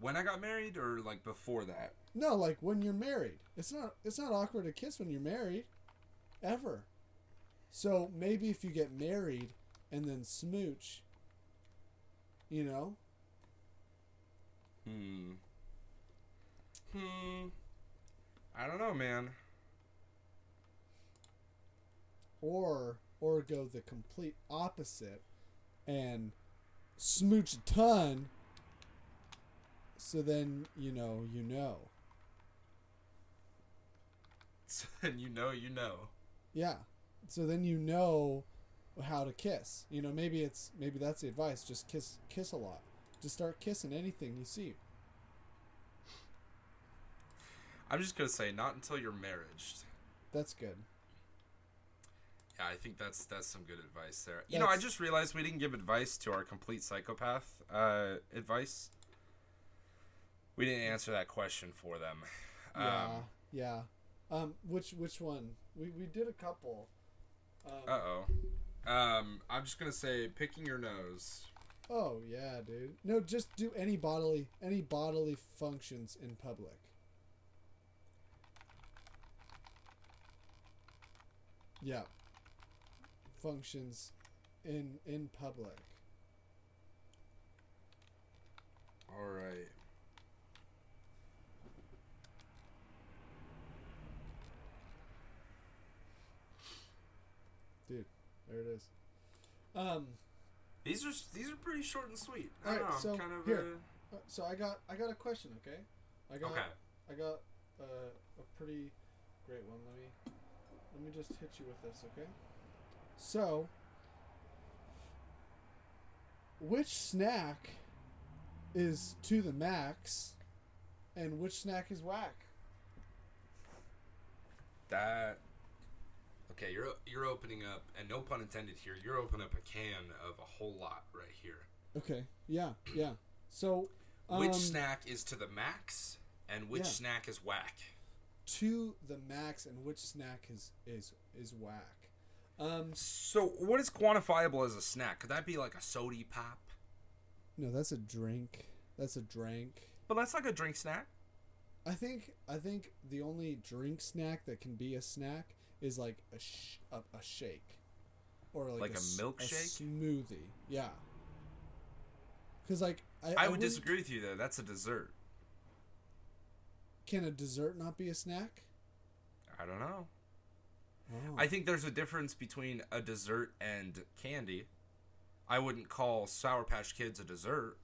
Speaker 1: When I got married or like before that?
Speaker 2: No, like when you're married, it's not. It's not awkward to kiss when you're married, ever. So maybe if you get married and then smooch, you know,
Speaker 1: Hmm. Hmm. I don't know, man.
Speaker 2: or or go the complete opposite and smooch a ton so then you know you know. (laughs)
Speaker 1: So then you know, you know.
Speaker 2: yeah. So then you know how to kiss. You know maybe it's maybe that's the advice. Just kiss kiss a lot. Just start kissing anything you see.
Speaker 1: I'm just gonna say, not until you're married.
Speaker 2: that's good
Speaker 1: Yeah, I think that's that's some good advice there. You know, I just realized we didn't give advice to our complete psychopath uh, advice. We didn't answer that question for them.
Speaker 2: yeah
Speaker 1: Um,
Speaker 2: yeah um which which one we we did a couple um,
Speaker 1: uh oh. Um, I'm just gonna say, picking your nose.
Speaker 2: Oh yeah, dude. No, just do any bodily any bodily functions in public. Yeah. Functions in in public.
Speaker 1: All right.
Speaker 2: Dude, there it is. Um
Speaker 1: These are these are pretty short and sweet. I
Speaker 2: All
Speaker 1: don't know.
Speaker 2: So
Speaker 1: kind of
Speaker 2: here. uh, so I got I got a question, okay? I
Speaker 1: Uh,
Speaker 2: got
Speaker 1: okay.
Speaker 2: I got uh, a pretty great one. Let me let me just hit you with this, okay? So, which snack is to the max, and which snack is whack?
Speaker 1: That. Okay, you're you're opening up, and no pun intended here. You're opening up a can of a whole lot right here.
Speaker 2: Okay, yeah, yeah. So, um,
Speaker 1: which snack is to the max, and which
Speaker 2: yeah.
Speaker 1: snack is whack?
Speaker 2: to the max, and which snack is is is whack? Um,
Speaker 1: So, what is quantifiable as a snack? Could that be like a sody pop?
Speaker 2: no, that's a drink. That's a drink.
Speaker 1: But that's like a drink snack.
Speaker 2: I think I think the only drink snack that can be a snack is like a sh- a, a shake, or like,
Speaker 1: Like a
Speaker 2: s-
Speaker 1: milkshake?
Speaker 2: smoothie. Yeah. Because like I,
Speaker 1: I, would
Speaker 2: wouldn't-
Speaker 1: disagree with you though. That's a dessert.
Speaker 2: Can a dessert not be a snack?
Speaker 1: I don't know.
Speaker 2: Oh.
Speaker 1: I think there's a difference between a dessert and candy. I wouldn't call Sour Patch Kids a dessert.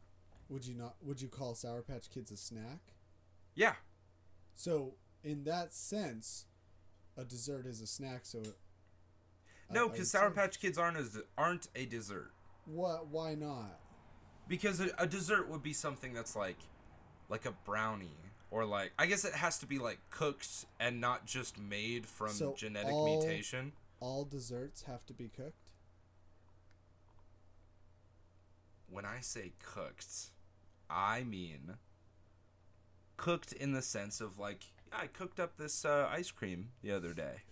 Speaker 2: would you not? Would you call Sour Patch Kids a snack?
Speaker 1: Yeah,
Speaker 2: So in that sense, a dessert is a snack. So it,
Speaker 1: no, because Sour
Speaker 2: say-
Speaker 1: Patch Kids aren't as aren't a dessert.
Speaker 2: What? Why not?
Speaker 1: Because a, a dessert would be something that's like, like a brownie, or like I guess it has to be like cooked and not just made from
Speaker 2: So
Speaker 1: genetic
Speaker 2: all-
Speaker 1: mutation.
Speaker 2: All desserts have to be cooked.
Speaker 1: When I say cooked, I mean cooked in the sense of like I cooked up this uh, ice cream the other day.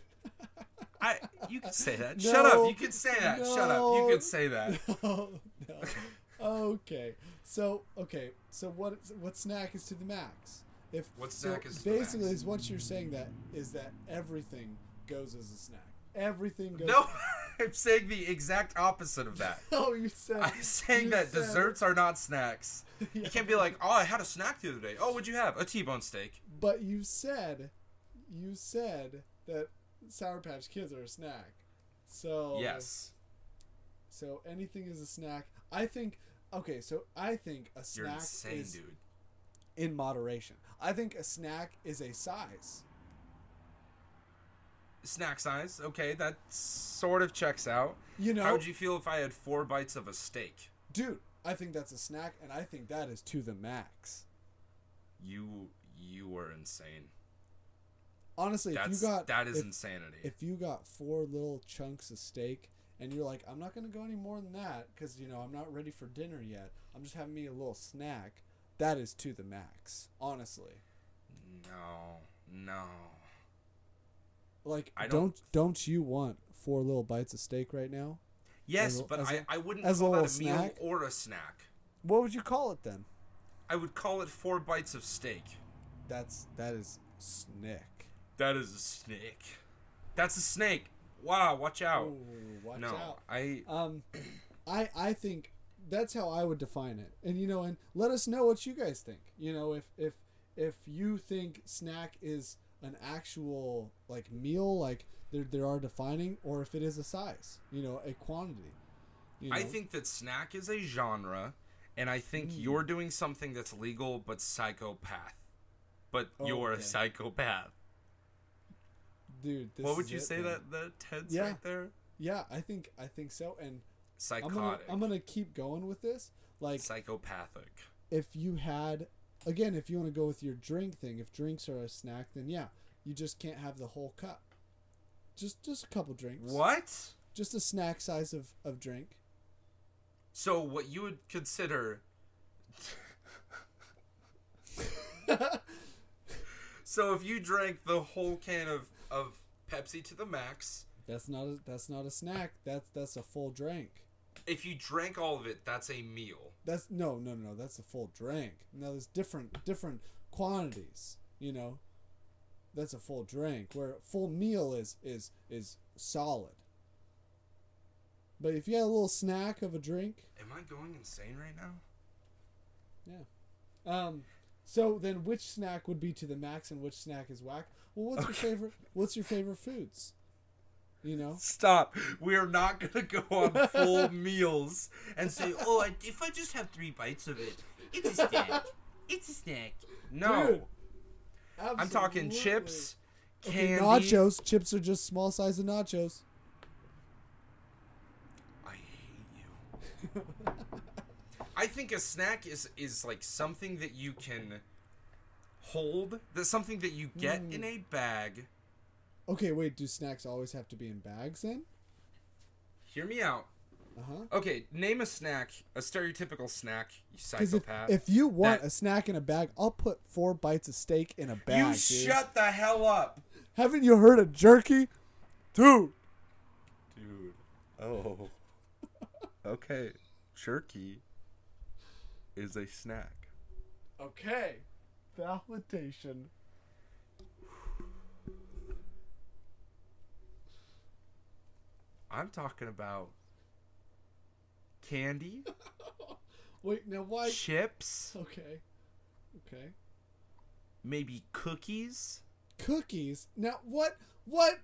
Speaker 1: I you could say that. Shut up. You could say that. Shut up. You
Speaker 2: no.
Speaker 1: could say that. (laughs)
Speaker 2: no, no. Okay. So okay. So what what snack is to the max? If
Speaker 1: What
Speaker 2: so
Speaker 1: snack is
Speaker 2: basically is what you're saying that is that everything goes as a snack. Everything goes.
Speaker 1: No, (laughs) I'm saying the exact opposite of that. (laughs)
Speaker 2: Oh, you said.
Speaker 1: I'm saying that
Speaker 2: said-
Speaker 1: desserts are not snacks. (laughs) You can't be like, oh, I had a snack the other day. Oh, what'd you have? A T-bone steak.
Speaker 2: But you said, you said that Sour Patch Kids are a snack. So
Speaker 1: Yes.
Speaker 2: So anything is a snack. I think. Okay, so I think a
Speaker 1: You're
Speaker 2: snack
Speaker 1: insane,
Speaker 2: is
Speaker 1: dude.
Speaker 2: in moderation. I think a snack is a size.
Speaker 1: Snack size. Okay, that sort of checks out.
Speaker 2: You know,
Speaker 1: How would you feel if I had four bites of a steak?
Speaker 2: dude. I think that's a snack, and I think that is to the max.
Speaker 1: You you were insane.
Speaker 2: Honestly,
Speaker 1: That's
Speaker 2: if you got
Speaker 1: that is
Speaker 2: if,
Speaker 1: insanity.
Speaker 2: if you got four little chunks of steak, and you're like, I'm not gonna go any more than that because you know I'm not ready for dinner yet. I'm just having me a little snack. That is to the max. Honestly,
Speaker 1: no, no.
Speaker 2: like
Speaker 1: I
Speaker 2: don't
Speaker 1: don't-
Speaker 2: don't you want four little bites of steak right now?
Speaker 1: Yes,
Speaker 2: a-
Speaker 1: but
Speaker 2: as
Speaker 1: I,
Speaker 2: a-
Speaker 1: I wouldn't
Speaker 2: as a
Speaker 1: call that
Speaker 2: little
Speaker 1: a meal or a snack.
Speaker 2: What would you call it then?
Speaker 1: I would call it four bites of steak.
Speaker 2: That's that is snack.
Speaker 1: That is a snake. That's a snake. Wow, watch out.
Speaker 2: Ooh, watch
Speaker 1: no,
Speaker 2: out.
Speaker 1: I
Speaker 2: Um, (clears throat) I I think that's how I would define it. And you know, and let us know what you guys think. You know, if if if you think snack is an actual like meal, like there there are defining, or if it is a size, you know, a quantity. You
Speaker 1: I think that snack is a genre, and I think
Speaker 2: Hmm.
Speaker 1: you're doing something that's legal but psychopath. But
Speaker 2: Oh,
Speaker 1: you're
Speaker 2: okay.
Speaker 1: a psychopath.
Speaker 2: dude. This
Speaker 1: what would you
Speaker 2: it,
Speaker 1: say
Speaker 2: man.
Speaker 1: that that tense
Speaker 2: Yeah.
Speaker 1: right there?
Speaker 2: Yeah, I think I think so. And I'm
Speaker 1: Psychotic.
Speaker 2: gonna I'm gonna keep going with this. Like
Speaker 1: Psychopathic.
Speaker 2: if you had again, if you want to go with your drink thing, if drinks are a snack, then yeah, you just can't have the whole cup. Just just a couple drinks.
Speaker 1: What?
Speaker 2: Just a snack size of, of drink.
Speaker 1: So what you would consider (laughs) So if you drank the whole can of, of Pepsi to the max,
Speaker 2: That's not a that's not a snack. That's that's a full drink.
Speaker 1: If you drank all of it, that's a meal.
Speaker 2: That's no no no. No. That's a full drink. Now there's different different quantities. You know. That's a full drink. Where full meal is is is solid. But if you had a little snack of a drink,
Speaker 1: Am I going insane right now? Yeah.
Speaker 2: Um, so then, which snack would be to the max, and which snack is whack? Well, what's your favorite? What's your favorite foods? You know,
Speaker 1: Stop. We are not going to go on full (laughs) meals and say, oh, I, if I just have three bites of it, it's a snack. It's a snack. No.
Speaker 2: Dude,
Speaker 1: I'm talking chips,
Speaker 2: Okay, nachos. Chips are just small size of nachos.
Speaker 1: I hate you. I think a snack is is like something that you can hold. That's something that you get in mm. a bag.
Speaker 2: Okay, wait. Do snacks always have to be in bags then?
Speaker 1: Hear me out.
Speaker 2: Uh huh.
Speaker 1: Okay, name a snack, a stereotypical snack, you
Speaker 2: Because if,
Speaker 1: psychopath.
Speaker 2: if you want
Speaker 1: That-
Speaker 2: a snack in a bag, I'll put four bites of steak in a bag.
Speaker 1: you
Speaker 2: dude.
Speaker 1: shut the hell up.
Speaker 2: Haven't you heard of jerky, dude?
Speaker 1: Dude. Oh. okay. Jerky is a snack.
Speaker 2: Okay. Validation.
Speaker 1: I'm talking about candy, (laughs)
Speaker 2: Wait, now why?
Speaker 1: chips,
Speaker 2: Okay. Okay.
Speaker 1: maybe cookies.
Speaker 2: Cookies. Now what? What?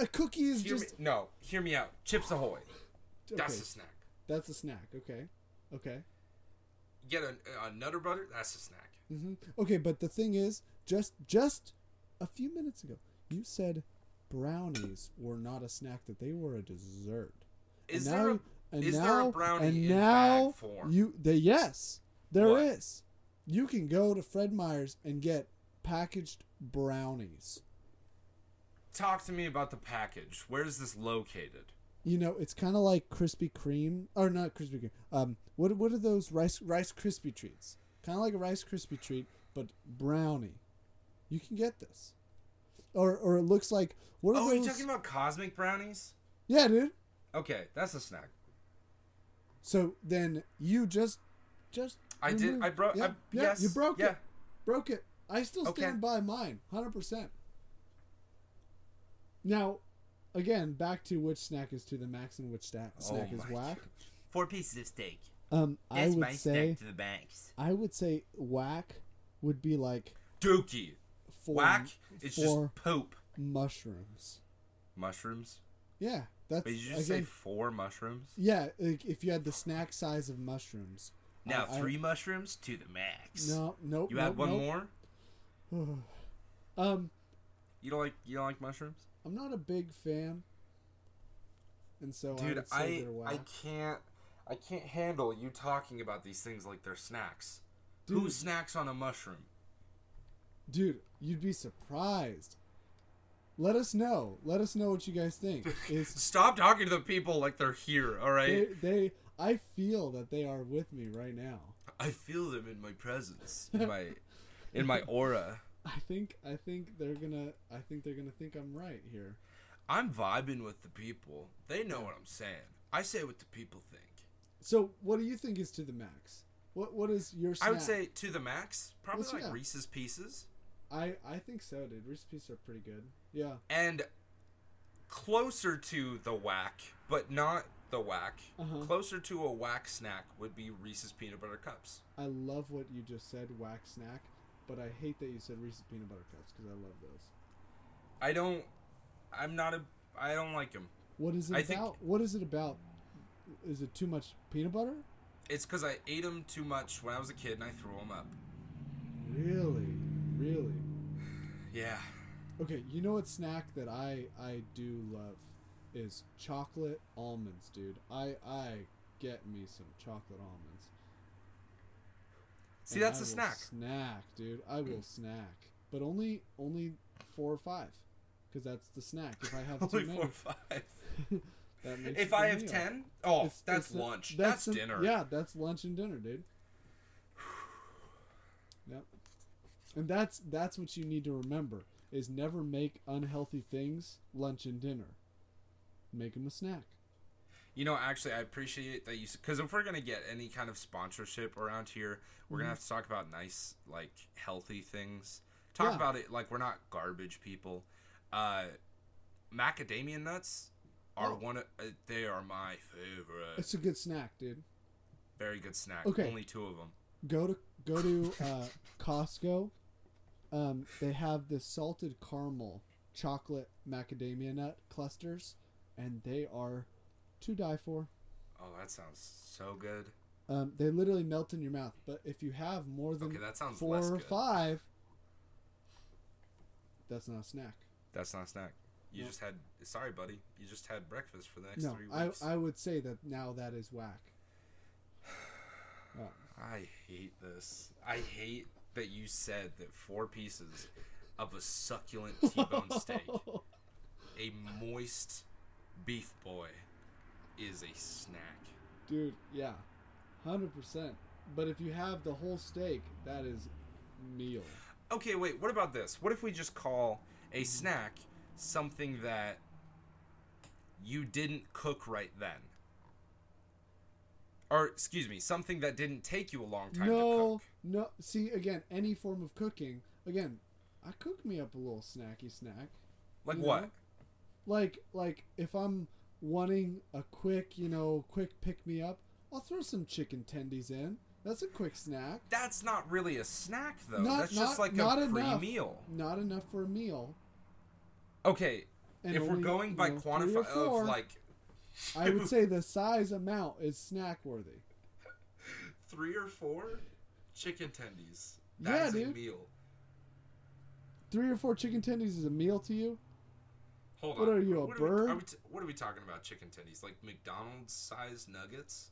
Speaker 2: A cookie is
Speaker 1: Hear
Speaker 2: just.
Speaker 1: me, no, hear me out. Chips Ahoy. That's
Speaker 2: okay,
Speaker 1: a snack.
Speaker 2: That's a snack. Okay. Okay.
Speaker 1: Get a, a Nutter Butter. That's a snack.
Speaker 2: hmm Okay, but the thing is, just just a few minutes ago, you said brownies were not a snack; that they were a dessert.
Speaker 1: Is
Speaker 2: and
Speaker 1: there
Speaker 2: now,
Speaker 1: a,
Speaker 2: and
Speaker 1: is
Speaker 2: now,
Speaker 1: there a brownie
Speaker 2: and
Speaker 1: in
Speaker 2: now
Speaker 1: bag form?
Speaker 2: you the yes, there is.
Speaker 1: What?
Speaker 2: You can go to Fred Meyer's and get packaged brownies.
Speaker 1: Talk to me about the package. Where is this located?
Speaker 2: You know, it's kind of like Krispy Kreme, or not Krispy Kreme. Um, what what are those rice Rice Krispie treats? Kind of like a Rice Krispie treat, but brownie. You can get this, or or it looks like what are
Speaker 1: Oh,
Speaker 2: those?
Speaker 1: you talking about cosmic brownies?
Speaker 2: yeah, dude.
Speaker 1: Okay, that's a snack.
Speaker 2: So then you just just
Speaker 1: I did. I broke.
Speaker 2: Yeah,
Speaker 1: I,
Speaker 2: yeah,
Speaker 1: yes.
Speaker 2: you broke
Speaker 1: yeah.
Speaker 2: it. Broke it. I still
Speaker 1: Okay.
Speaker 2: stand by mine, hundred percent. Now, again, back to which snack is to the max and which sta- snack
Speaker 1: Oh
Speaker 2: is whack.
Speaker 1: Four pieces of steak.
Speaker 2: Um, I
Speaker 1: That's
Speaker 2: would
Speaker 1: my
Speaker 2: say
Speaker 1: to the max.
Speaker 2: I would say whack would be like
Speaker 1: Dookie.
Speaker 2: For
Speaker 1: Whack It's
Speaker 2: for
Speaker 1: just poop.
Speaker 2: mushrooms.
Speaker 1: Mushrooms.
Speaker 2: Yeah, that's
Speaker 1: Wait, did you just say four mushrooms?
Speaker 2: yeah, like if you had the snack size of mushrooms.
Speaker 1: Now
Speaker 2: I- I-
Speaker 1: three mushrooms to the max.
Speaker 2: No, nope.
Speaker 1: You
Speaker 2: nope,
Speaker 1: add one
Speaker 2: nope.
Speaker 1: more. (sighs)
Speaker 2: Um,
Speaker 1: You don't like you don't like mushrooms,
Speaker 2: I'm not a big fan, and so I
Speaker 1: dude. I
Speaker 2: they're
Speaker 1: I can't I can't handle you talking about these things like they're snacks.
Speaker 2: Dude.
Speaker 1: Who snacks on a mushroom?
Speaker 2: Dude, you'd be surprised. Let us know. Let us know what you guys think. (laughs) Is
Speaker 1: Stop talking to the people like they're here. All right.
Speaker 2: they, they? I feel that they are with me right now.
Speaker 1: I feel them in my presence, in my in my aura. (laughs)
Speaker 2: I think I think they're gonna I think they're gonna think I'm right here.
Speaker 1: I'm vibing with the people. They know what I'm saying. I say what the people think.
Speaker 2: So what do you think is to the max? What what is your snack?
Speaker 1: I would say to the max, probably
Speaker 2: What's-
Speaker 1: like. Reese's Pieces,
Speaker 2: I I think so, dude. Reese's Pieces are pretty good. Yeah.
Speaker 1: and closer to the whack, but not the whack.
Speaker 2: Uh-huh.
Speaker 1: Closer to a whack snack would be Reese's peanut butter cups.
Speaker 2: I love what you just said, whack snack, but I hate that you said Reese's peanut butter cups because I love those.
Speaker 1: I don't. I'm not a. I don't like them.
Speaker 2: What is it
Speaker 1: I
Speaker 2: about?
Speaker 1: think-
Speaker 2: What is it about? Is it too much peanut butter?
Speaker 1: It's because I ate them too much when I was a kid and I threw them up.
Speaker 2: Really, really.
Speaker 1: Yeah.
Speaker 2: Okay, you know what snack that I I do love is chocolate almonds, dude. I I get me some chocolate almonds.
Speaker 1: See,
Speaker 2: And
Speaker 1: that's
Speaker 2: I
Speaker 1: a
Speaker 2: will
Speaker 1: snack.
Speaker 2: Snack, dude. I will mm. snack, but only only four or five, because that's the snack. If I have (laughs) too
Speaker 1: Only
Speaker 2: many,
Speaker 1: four or five. (laughs)
Speaker 2: that makes
Speaker 1: If I have
Speaker 2: meal.
Speaker 1: ten, oh,
Speaker 2: It's-
Speaker 1: that's
Speaker 2: it's
Speaker 1: lunch. That's,
Speaker 2: some-
Speaker 1: dinner.
Speaker 2: Yeah, that's lunch and dinner, dude. Yep. And that's that's what you need to remember is never make unhealthy things lunch and dinner. Make them a snack.
Speaker 1: You know, actually, I appreciate that you because if we're gonna get any kind of sponsorship around here, we're gonna have to talk about nice, like healthy things. Talk
Speaker 2: Yeah.
Speaker 1: about it like we're not garbage people. Uh, macadamia nuts are
Speaker 2: Oh.
Speaker 1: one. Of, uh, they are my favorite.
Speaker 2: It's a good snack, dude.
Speaker 1: Very good snack.
Speaker 2: Okay.
Speaker 1: Only two of them.
Speaker 2: Go to go to uh, Costco. Um, they have this salted caramel chocolate macadamia nut clusters, and they are to die for.
Speaker 1: Oh, that sounds so good.
Speaker 2: Um, they literally melt in your mouth. But if you have more than
Speaker 1: Okay,
Speaker 2: four or
Speaker 1: good.
Speaker 2: five, that's not a snack.
Speaker 1: That's not a snack. You
Speaker 2: No.
Speaker 1: just had. Sorry, buddy. You just had breakfast for the next
Speaker 2: No,
Speaker 1: three
Speaker 2: I,
Speaker 1: weeks.
Speaker 2: I would say that now that is whack. Uh, (sighs)
Speaker 1: I hate this. I hate that you said that four pieces of a succulent T-bone (laughs) steak, a moist beef boy, is a snack.
Speaker 2: Dude, yeah, hundred percent. But if you have the whole steak, that is meal.
Speaker 1: Okay, wait. What about this? What if we just call a mm-hmm. snack something that you didn't cook right then? Or excuse me, something that didn't take you a long time to
Speaker 2: no,
Speaker 1: cook.
Speaker 2: no. See again, any form of cooking. Again, I cook me up a little snacky snack.
Speaker 1: Like what?
Speaker 2: know? Like like if I'm wanting a quick, you know, quick pick me up, I'll throw some chicken tendies in. That's a quick snack.
Speaker 1: That's not really a snack though.
Speaker 2: Not-
Speaker 1: That's just like
Speaker 2: not
Speaker 1: a
Speaker 2: enough.
Speaker 1: pre-meal.
Speaker 2: Not enough for a meal.
Speaker 1: Okay,
Speaker 2: And
Speaker 1: if we're going by quantify of like
Speaker 2: I would say the size amount is snack worthy. (laughs)
Speaker 1: three or four chicken tendies.
Speaker 2: Yeah,
Speaker 1: That's a meal.
Speaker 2: Three or four chicken tendies is a meal to you?
Speaker 1: Hold
Speaker 2: What
Speaker 1: on.
Speaker 2: are you, a
Speaker 1: we-
Speaker 2: bird?
Speaker 1: are we t- what are we talking about? Chicken tendies, like McDonald's sized nuggets.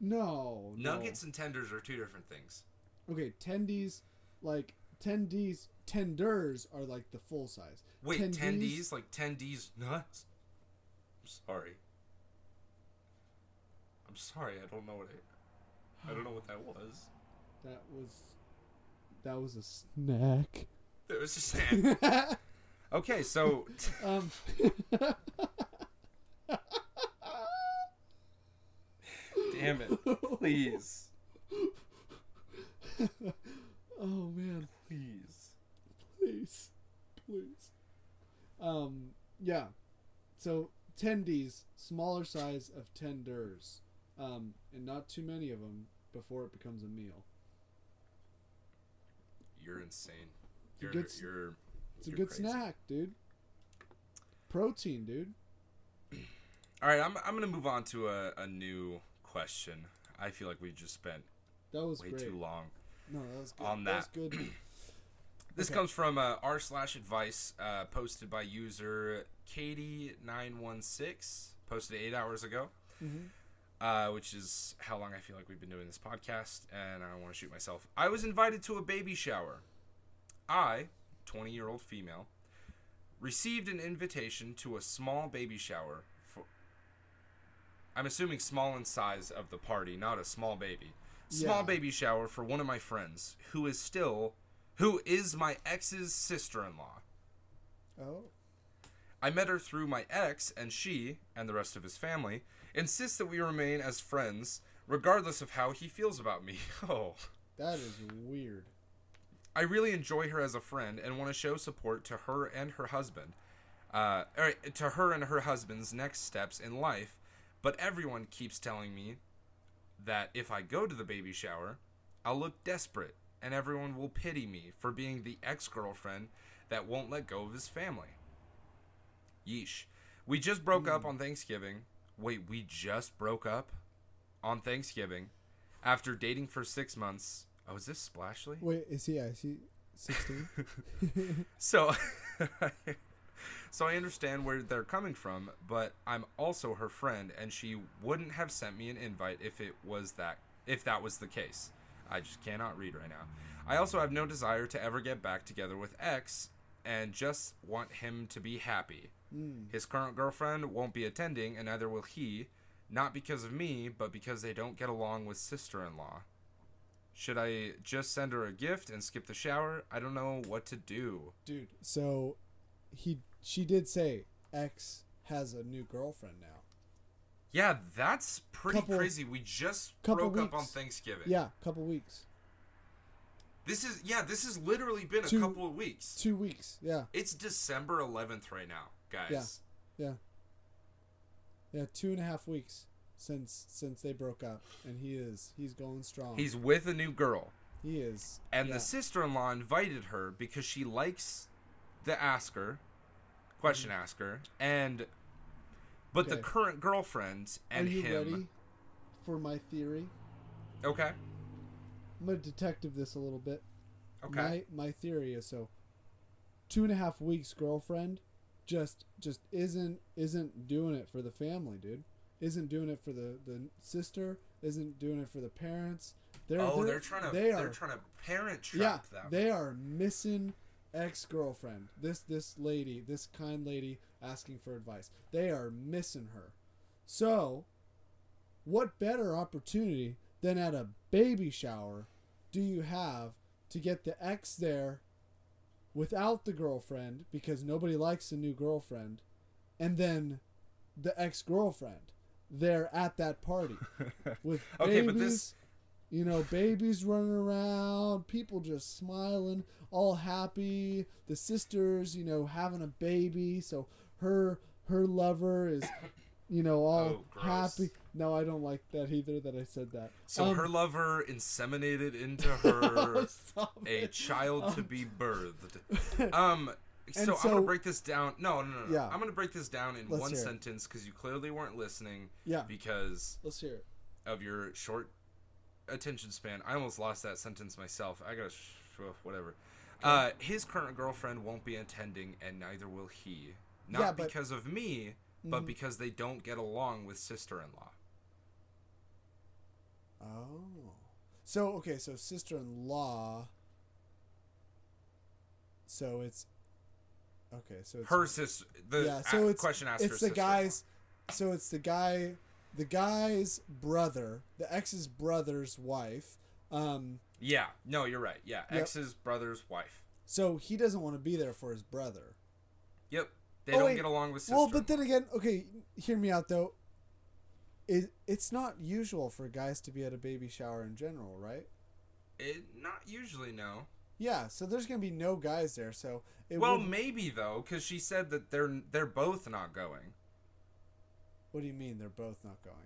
Speaker 2: No, no.
Speaker 1: Nuggets and tenders are two different things.
Speaker 2: Okay, tendies, like tendies, tenders are like the full size.
Speaker 1: Wait,
Speaker 2: Tendies?
Speaker 1: tendies, like tendies nuts. I'm sorry. I'm sorry. I don't know what I. I don't know what that was.
Speaker 2: That was, that was a snack.
Speaker 1: It was a snack. (laughs) okay, so
Speaker 2: um.
Speaker 1: damn it, please,
Speaker 2: oh man,
Speaker 1: please.
Speaker 2: please, please. Um, yeah. So tendies, smaller size of tenders, um, and not too many of them before it becomes a meal.
Speaker 1: You're insane.
Speaker 2: It's a
Speaker 1: You're
Speaker 2: good
Speaker 1: you're.
Speaker 2: It's a
Speaker 1: you're
Speaker 2: good
Speaker 1: crazy.
Speaker 2: snack, dude. Protein, dude. (clears throat)
Speaker 1: All right, I'm I'm gonna move on to a, a new question. I feel like we just spent
Speaker 2: That was
Speaker 1: way
Speaker 2: great.
Speaker 1: too long.
Speaker 2: No, that was good.
Speaker 1: on
Speaker 2: that.
Speaker 1: that.
Speaker 2: good. (clears throat)
Speaker 1: This
Speaker 2: Okay.
Speaker 1: comes from uh, r slash advice uh, posted by user Katie nine one six posted eight hours ago,
Speaker 2: Mhm.
Speaker 1: Uh, which is how long I feel like we've been doing this podcast, and I don't want to shoot myself. I was invited to a baby shower. I, twenty year old female, received an invitation to a small baby shower. For I'm assuming small in size of the party, not a small baby. Small
Speaker 2: Yeah.
Speaker 1: baby shower for one of my friends who is still who is my ex's sister-in-law.
Speaker 2: Oh.
Speaker 1: I met her through my ex and she and the rest of his family insist that we remain as friends regardless of how he feels about me. (laughs) Oh.
Speaker 2: That is weird.
Speaker 1: I really enjoy her as a friend and want to show support to her and her husband, uh, or to her and her husband's next steps in life. But everyone keeps telling me that if I go to the baby shower, I'll look desperate and everyone will pity me for being the ex girlfriend that won't let go of his family. Yeesh. We just broke up on Thanksgiving. Wait, we just broke up on Thanksgiving after dating for six months. Oh, is this Splashly?
Speaker 2: Wait, is he? Is he sixteen? (laughs) (laughs)
Speaker 1: So, (laughs) so I understand where they're coming from, but I'm also her friend, and she wouldn't have sent me an invite if it was that if that was the case. I just cannot read right now. I also have no desire to ever get back together with X, and just want him to be happy. Mm. His current girlfriend won't be attending, and neither will he, not because of me, but because they don't get along with sister-in-law. Should I just send her a gift and skip the shower? I don't know what to do.
Speaker 2: Dude, so he she did say X has a new girlfriend now.
Speaker 1: Yeah, that's pretty
Speaker 2: Couple-
Speaker 1: crazy. We just broke up on. Thanksgiving.
Speaker 2: Yeah, couple weeks,
Speaker 1: This is yeah, this has literally been
Speaker 2: Two-
Speaker 1: a couple of weeks.
Speaker 2: two weeks. Yeah,
Speaker 1: It's December 11th right now, guys.
Speaker 2: Yeah. yeah, two and a half weeks since since they broke up, and he is he's going strong.
Speaker 1: He's with a new girl,
Speaker 2: he is,
Speaker 1: and
Speaker 2: yeah.
Speaker 1: the sister-in-law invited her because she likes the asker, question asker, and but the
Speaker 2: Mm-hmm.
Speaker 1: Current girlfriend and
Speaker 2: Are you
Speaker 1: him.
Speaker 2: ready for my theory?
Speaker 1: Okay.
Speaker 2: I'm gonna detective this a little bit.
Speaker 1: Okay.
Speaker 2: My my theory is so two and a half weeks girlfriend just just isn't isn't doing it for the family, dude. Isn't doing it for the the sister. Isn't doing it for the parents. They're,
Speaker 1: oh, they're, trying to
Speaker 2: They
Speaker 1: are
Speaker 2: they're
Speaker 1: trying to parent
Speaker 2: yeah.
Speaker 1: trap them.
Speaker 2: They are missing ex girlfriend. This this lady, this kind lady asking for advice. They are missing her. So, what better opportunity than at a baby shower do you have to get the ex there without the girlfriend because nobody likes a new girlfriend and then the ex girlfriend there at that party (laughs) with
Speaker 1: Okay,
Speaker 2: babies,
Speaker 1: but this-
Speaker 2: you know babies running around people just smiling all happy. The sisters you know having a baby so her her lover is you know all
Speaker 1: Oh,
Speaker 2: happy no i don't like that either that i said that
Speaker 1: So
Speaker 2: Um,
Speaker 1: her lover inseminated into (laughs) her
Speaker 2: stop
Speaker 1: a child to be (laughs) birthed. Um, so,
Speaker 2: And
Speaker 1: I'm gonna break this down. No, no, no, no.
Speaker 2: Yeah.
Speaker 1: I'm gonna break this down in
Speaker 2: Let's
Speaker 1: one sentence because you clearly weren't listening
Speaker 2: yeah
Speaker 1: because
Speaker 2: let's hear it
Speaker 1: of your short attention span. I almost lost that sentence myself. I gotta, sh- whatever. Uh, his current girlfriend won't be attending, and neither will he. Not
Speaker 2: Yeah, but-
Speaker 1: because of me, but
Speaker 2: Mhm.
Speaker 1: because they don't get along with sister-in-law.
Speaker 2: Oh. So okay, so sister in law. So it's okay. So it's
Speaker 1: Her sister. The
Speaker 2: yeah. So
Speaker 1: a-
Speaker 2: it's
Speaker 1: question asker.
Speaker 2: it's the guy's. So it's the guy, the guy's brother, the ex's brother's wife. Um.
Speaker 1: Yeah, no, you're right. Yeah,
Speaker 2: Yep.
Speaker 1: ex's brother's wife.
Speaker 2: So he doesn't want to be there for his brother.
Speaker 1: Yep, they
Speaker 2: Oh,
Speaker 1: don't
Speaker 2: wait.
Speaker 1: get along with sister.
Speaker 2: Well, but then again, okay, hear me out though. It it's not usual for guys to be at a baby shower in general, right?
Speaker 1: it not usually no.
Speaker 2: Yeah. So there's gonna be no guys there. So it
Speaker 1: well,
Speaker 2: would-
Speaker 1: maybe though, because she said that they're they're both not going.
Speaker 2: What do you mean they're both not going?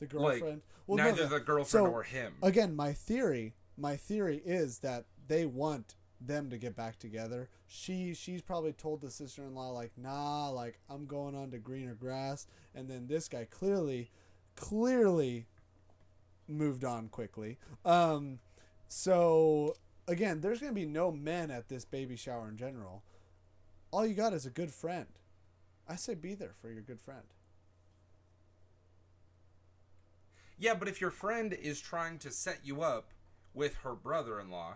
Speaker 2: The
Speaker 1: Like,
Speaker 2: girlfriend. well,
Speaker 1: Neither
Speaker 2: no.
Speaker 1: the girlfriend
Speaker 2: So,
Speaker 1: or him.
Speaker 2: Again, my theory, my theory is that they want them to get back together. She she's probably told the sister-in-law like, "Nah, like I'm going on to greener grass." And then this guy clearly clearly moved on quickly. Um so again, there's to be no men at this baby shower in general. All you got is a good friend. I say be there for your good friend.
Speaker 1: yeah, but if your friend is trying to set you up with her brother-in-law,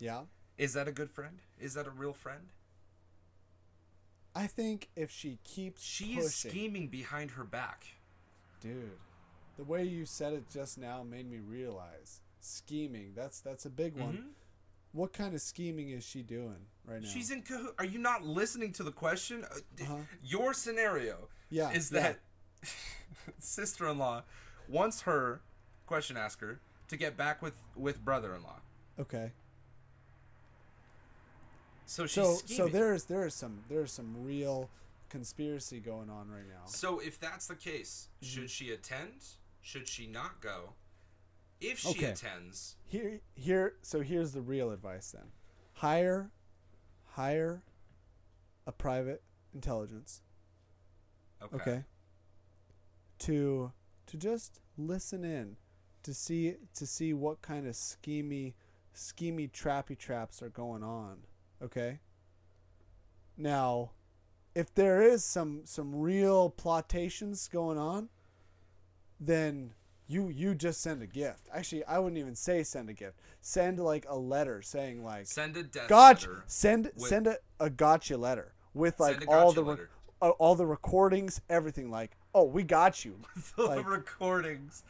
Speaker 2: Yeah.
Speaker 1: is that a good friend? Is that a real friend?
Speaker 2: I think if she keeps
Speaker 1: She
Speaker 2: pushing,
Speaker 1: is scheming behind her back.
Speaker 2: dude. The way you said it just now made me realize scheming. That's that's a big one.
Speaker 1: Mhm.
Speaker 2: What kind of scheming is she doing right now?
Speaker 1: She's in cahoot. Are you not listening to the question? Uh,
Speaker 2: Uh-huh.
Speaker 1: Your scenario
Speaker 2: Yeah,
Speaker 1: is
Speaker 2: yeah.
Speaker 1: that (laughs) sister-in-law wants her question asker to get back with with brother-in-law.
Speaker 2: okay.
Speaker 1: So she's
Speaker 2: So
Speaker 1: scheming.
Speaker 2: so there's there's some there's some real conspiracy going on right now.
Speaker 1: So if that's the case,
Speaker 2: Mm-hmm.
Speaker 1: should she attend? Should she not go? If she
Speaker 2: Okay.
Speaker 1: attends,
Speaker 2: Here, here. So here's the real advice then: hire, hire a private intelligence.
Speaker 1: okay.
Speaker 2: Okay. To to just listen in, to see to see what kind of schemy, schemy trappy traps are going on. Okay. Now, if there is some some real plotations going on, then you you just send a gift. Actually, I wouldn't even say send a gift. Send like a letter saying like
Speaker 1: Send a death
Speaker 2: gotcha.
Speaker 1: letter.
Speaker 2: Send
Speaker 1: with-
Speaker 2: send a, a gotcha letter with like
Speaker 1: Send a
Speaker 2: all the re- uh, all the recordings, everything. Like, oh, we got you. (laughs)
Speaker 1: the
Speaker 2: Like-
Speaker 1: recordings.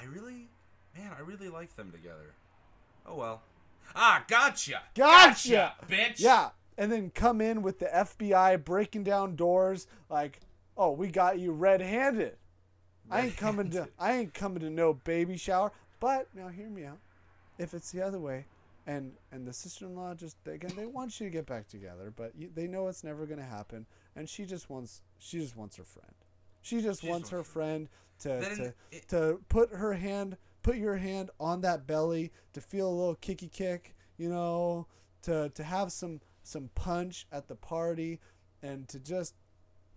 Speaker 1: I really, man, I really like them together. Oh well. Ah, gotcha.
Speaker 2: Gotcha!
Speaker 1: bitch.
Speaker 2: Yeah, and then come in with the FBI breaking down doors. Like, oh, we got you red-handed. I ain't coming to. I ain't coming to no baby shower. But now, hear me out. If it's the other way, and and the sister-in-law just they, again they want you to get back together, but you, they know it's never gonna happen, and she just wants she just wants her friend. She just
Speaker 1: She
Speaker 2: wants her friend to to,
Speaker 1: it-
Speaker 2: to put her hand put your hand on that belly to feel a little kicky kick, you know, to to have some some punch at the party and to just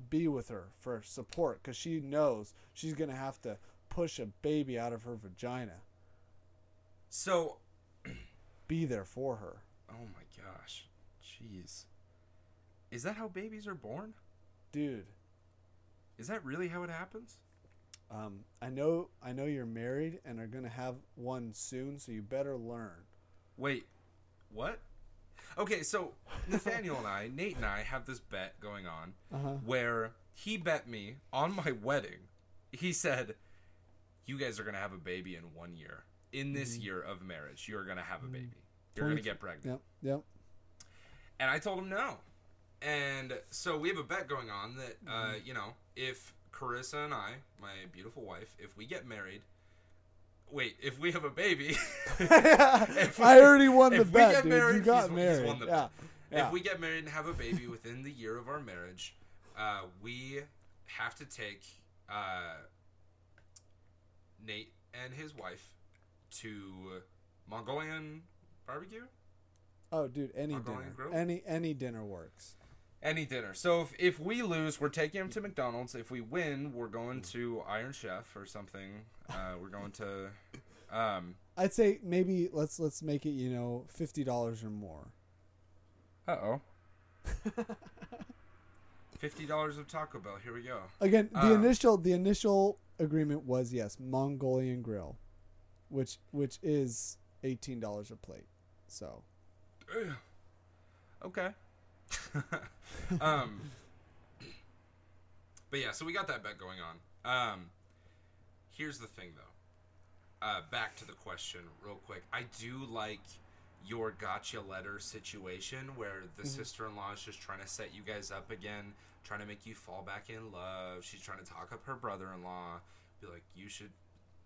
Speaker 2: be with her for support cuz she knows she's going to have to push a baby out of her vagina.
Speaker 1: So, (clears throat)
Speaker 2: Be there for her.
Speaker 1: oh my gosh, jeez, is that how babies are born?
Speaker 2: Dude,
Speaker 1: Is that really how it happens?
Speaker 2: Um, I know I know you're married and are going to have one soon, so you better learn.
Speaker 1: Wait, what? Okay, so Nathaniel and I, Nate and I, have this bet going on
Speaker 2: Uh-huh.
Speaker 1: where he bet me on my wedding. He said, "You guys are gonna have a baby in one year. In this
Speaker 2: Mm-hmm.
Speaker 1: year of marriage, you're gonna have a baby. You're gonna get pregnant."
Speaker 2: Yep, yep.
Speaker 1: And I told him no. And so we have a bet going on that, uh, you know, if Carissa and I, my beautiful wife, if we get married, wait, if we have a baby, (laughs) If we-
Speaker 2: I already won the
Speaker 1: if we
Speaker 2: bet,
Speaker 1: get
Speaker 2: dude.
Speaker 1: married,
Speaker 2: you got married.
Speaker 1: won the
Speaker 2: yeah.
Speaker 1: bet.
Speaker 2: yeah.
Speaker 1: if we get married and have a baby within the year of our marriage, uh, we have to take uh, Nate and his wife to Mongolian barbecue.
Speaker 2: oh, dude, any
Speaker 1: Mongolian
Speaker 2: dinner,
Speaker 1: grill?
Speaker 2: any any dinner works.
Speaker 1: Any dinner. So if, if we lose, we're taking him to McDonald's. If we win, we're going to Iron Chef or something. Uh, we're going to. Um,
Speaker 2: I'd say maybe let's let's make it you know fifty dollars or more.
Speaker 1: uh oh. (laughs) Fifty dollars of Taco Bell. Here we go.
Speaker 2: Again, the
Speaker 1: Um,
Speaker 2: initial the initial agreement was yes, Mongolian grill, which which is eighteen dollars a plate. So
Speaker 1: okay. (laughs) um. But yeah, so we got that bet going on. Um. Here's the thing, though. Uh, back to the question, real quick. I do like your gotcha letter situation where the sister-in-law is just trying to set you guys up again, trying to make you fall back in love. She's trying to talk up her brother-in-law. Be like, you should,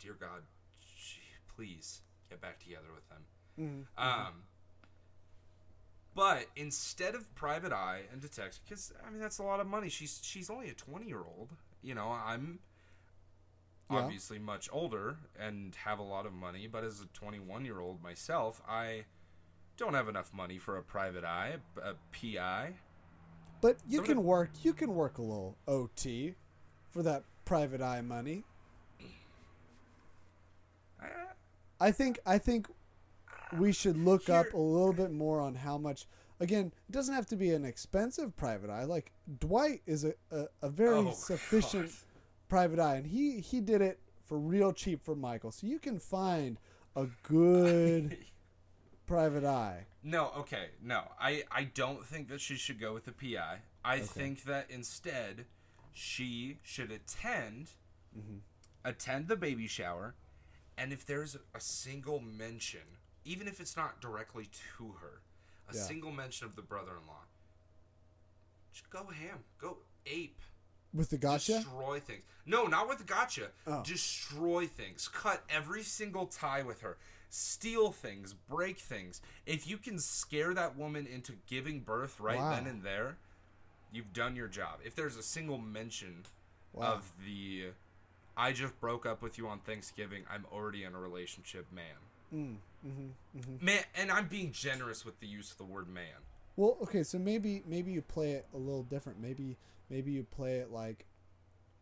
Speaker 1: dear God, please get back together with them. Um, but instead of private eye and detective, because I mean that's a lot of money. She's she's only a twenty year old. You know, I'm
Speaker 2: Yeah.
Speaker 1: obviously much older and have a lot of money, but as a twenty one year old myself, I don't have enough money for a private eye, a PI.
Speaker 2: But you
Speaker 1: of
Speaker 2: can work you can work a little OT for that private eye money.
Speaker 1: I,
Speaker 2: I think I think we should look up a little bit more on how much. Again, it doesn't have to be an expensive private eye. Like Dwight is a, a, a very
Speaker 1: Oh,
Speaker 2: sufficient
Speaker 1: God.
Speaker 2: private eye, and he he did it for real cheap for Michael. So you can find a good (laughs) private eye.
Speaker 1: No, okay, no. I, I don't think that she should go with the PI. I think that instead she should attend
Speaker 2: Mm-hmm.
Speaker 1: attend the baby shower and if there's a single mention, even if it's not directly to her, a
Speaker 2: Yeah.
Speaker 1: single mention of the brother-in-law, just go ham, go ape.
Speaker 2: With the gotcha?
Speaker 1: Destroy things. No, not with the gotcha.
Speaker 2: Oh.
Speaker 1: Destroy things. Cut every single tie with her. Steal things. Break things. If you can scare that woman into giving birth right
Speaker 2: Wow.
Speaker 1: then and there, you've done your job. If there's a single mention
Speaker 2: Wow.
Speaker 1: of the I just broke up with you on Thanksgiving, I'm already in a relationship, man.
Speaker 4: Mm, mm-hmm, mm-hmm.
Speaker 1: Man, and I'm being generous with the use of the word man.
Speaker 2: Well, okay, so maybe maybe you play it a little different. Maybe maybe you play it like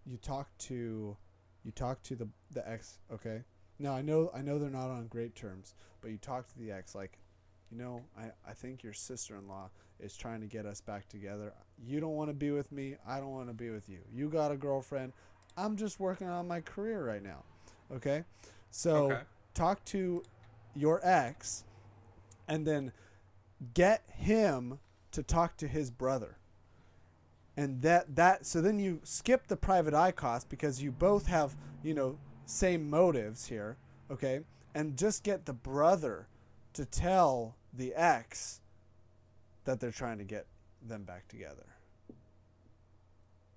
Speaker 2: you talk to you talk to the the ex, okay? Now, I know I know they're not on great terms, but you talk to the ex like, you know, I I think your sister-in-law is trying to get us back together. You don't want to be with me, I don't want to be with you. You got a girlfriend. I'm just working on my career right now. Okay? So,
Speaker 1: Okay.
Speaker 2: talk to your ex and then get him to talk to his brother. And that that so then you skip the private eye cost because you both have you know same motives here okay? And just get the brother to tell the ex that they're trying to get them back together.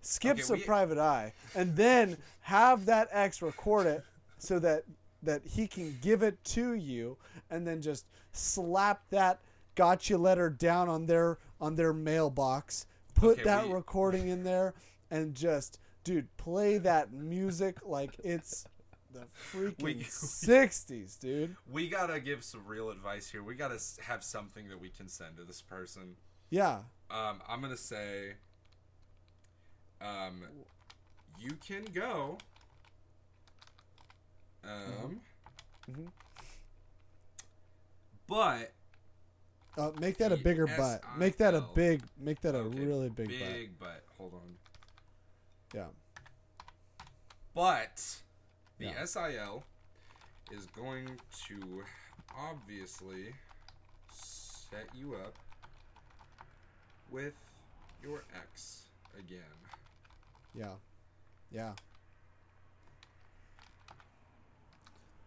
Speaker 2: Skips
Speaker 1: Okay,
Speaker 2: the
Speaker 1: we-
Speaker 2: private eye and then have that ex record it so that that he can give it to you and then just slap that gotcha letter down on their on their mailbox put
Speaker 1: Okay,
Speaker 2: that
Speaker 1: we-
Speaker 2: recording in there and just dude play that music like it's the (laughs) freaking (laughs)
Speaker 1: We-
Speaker 2: 60s dude
Speaker 1: We gotta give some real advice here. We gotta have something that we can send to this person.
Speaker 2: yeah
Speaker 1: Um, I'm gonna say, um, you can go. Um,
Speaker 2: Mhm.
Speaker 1: but
Speaker 2: uh, make that a bigger butt make that a big make that a
Speaker 1: okay,
Speaker 2: really big,
Speaker 1: big butt. Hold on.
Speaker 2: yeah
Speaker 1: But the
Speaker 2: Yeah.
Speaker 1: SIL is going to obviously set you up with your ex again.
Speaker 2: yeah yeah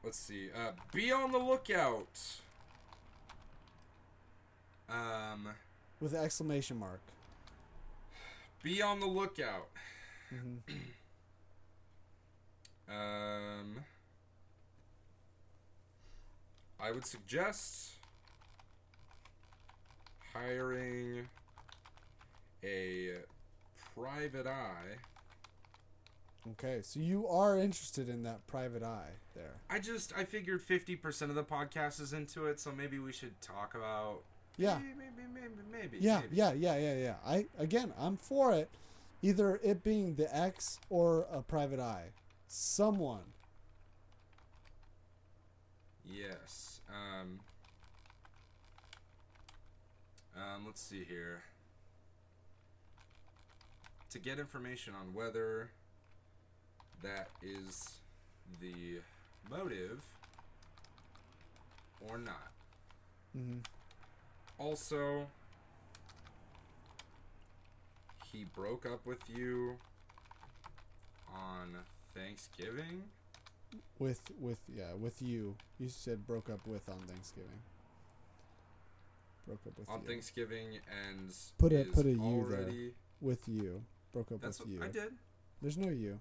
Speaker 1: Let's see. Uh, be on the lookout. Um,
Speaker 2: with an exclamation mark
Speaker 1: be on the lookout.
Speaker 2: hmm (clears throat)
Speaker 1: Um, I would suggest hiring a private eye.
Speaker 2: Okay so you are interested in that private eye there
Speaker 1: I just I figured fifty percent of the podcast is into it, so maybe we should talk about.
Speaker 2: Yeah.
Speaker 1: Maybe maybe maybe maybe.
Speaker 2: Yeah,
Speaker 1: maybe.
Speaker 2: yeah, yeah, yeah, yeah. I again, I'm for it. Either it being the X or a private eye. Someone.
Speaker 1: Yes. Um. Um. Let's see here. To get information on whether that is the motive or not.
Speaker 2: hmm
Speaker 1: Also, he broke up with you on Thanksgiving.
Speaker 2: With with yeah, with you. You said broke up with on Thanksgiving. Broke up with
Speaker 1: on
Speaker 2: you.
Speaker 1: Thanksgiving and
Speaker 2: Put a- put a U there. with you. Broke up
Speaker 1: That's
Speaker 2: with you.
Speaker 1: I did.
Speaker 2: There's no you.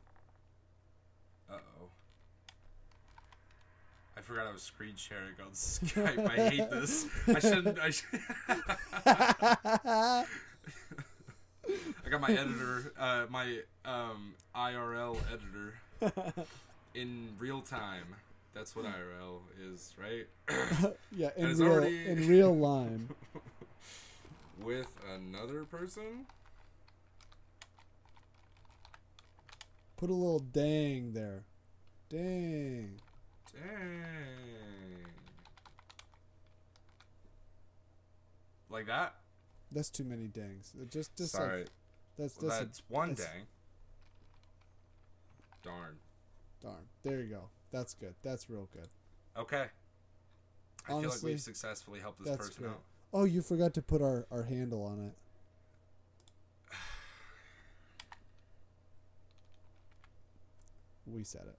Speaker 1: Uh oh. I forgot I was screen sharing on Skype. I hate this. I shouldn't. I, should, (laughs) I got my editor, uh, my um, IRL editor, in real time. That's what IRL is, right? (coughs)
Speaker 2: yeah, in real
Speaker 1: already-
Speaker 2: in real (laughs) line.
Speaker 1: With another person.
Speaker 2: Put a little dang there. Dang.
Speaker 1: Dang. Like that?
Speaker 2: That's too many dangs. Just just
Speaker 1: Sorry.
Speaker 2: like that's
Speaker 1: Well,
Speaker 2: that's a-
Speaker 1: one
Speaker 2: that's-
Speaker 1: dang. Darn.
Speaker 2: darn. There you go. That's good. That's real good.
Speaker 1: Okay. I feel like we've successfully helped this person
Speaker 2: great.
Speaker 1: out.
Speaker 2: Oh, you forgot to put our, our handle on it. (sighs) We Saiddit.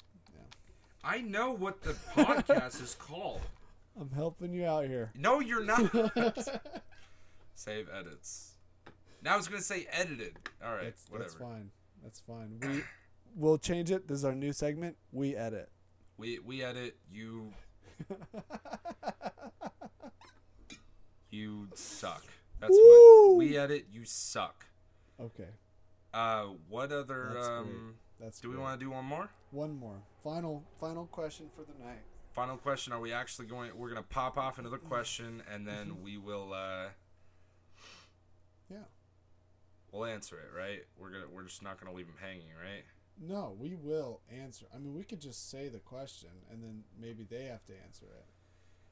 Speaker 1: I know what the podcast is called. (laughs)
Speaker 2: I'm helping you out here.
Speaker 1: No, you're not. (laughs) Save edits. Now I was gonna say edited. All right,
Speaker 2: That's,
Speaker 1: whatever.
Speaker 2: that's fine. That's fine. We we'll change it. This is our new segment. We edit.
Speaker 1: We we edit. You (laughs) you suck. That's
Speaker 2: Woo!
Speaker 1: what we edit. You suck.
Speaker 2: Okay,
Speaker 1: Uh, what other?
Speaker 2: That's great. That's.
Speaker 1: do we want to do one more?
Speaker 2: one more final final question for the night?
Speaker 1: Final question: Are we actually going? We're gonna pop off another question, and then
Speaker 2: Mm-hmm.
Speaker 1: we will. uh
Speaker 2: Yeah.
Speaker 1: We'll answer it, right? We're gonna. We're just not gonna leave them hanging, right?
Speaker 2: No, we will answer. I mean, we could just say the question and then maybe they have to answer it.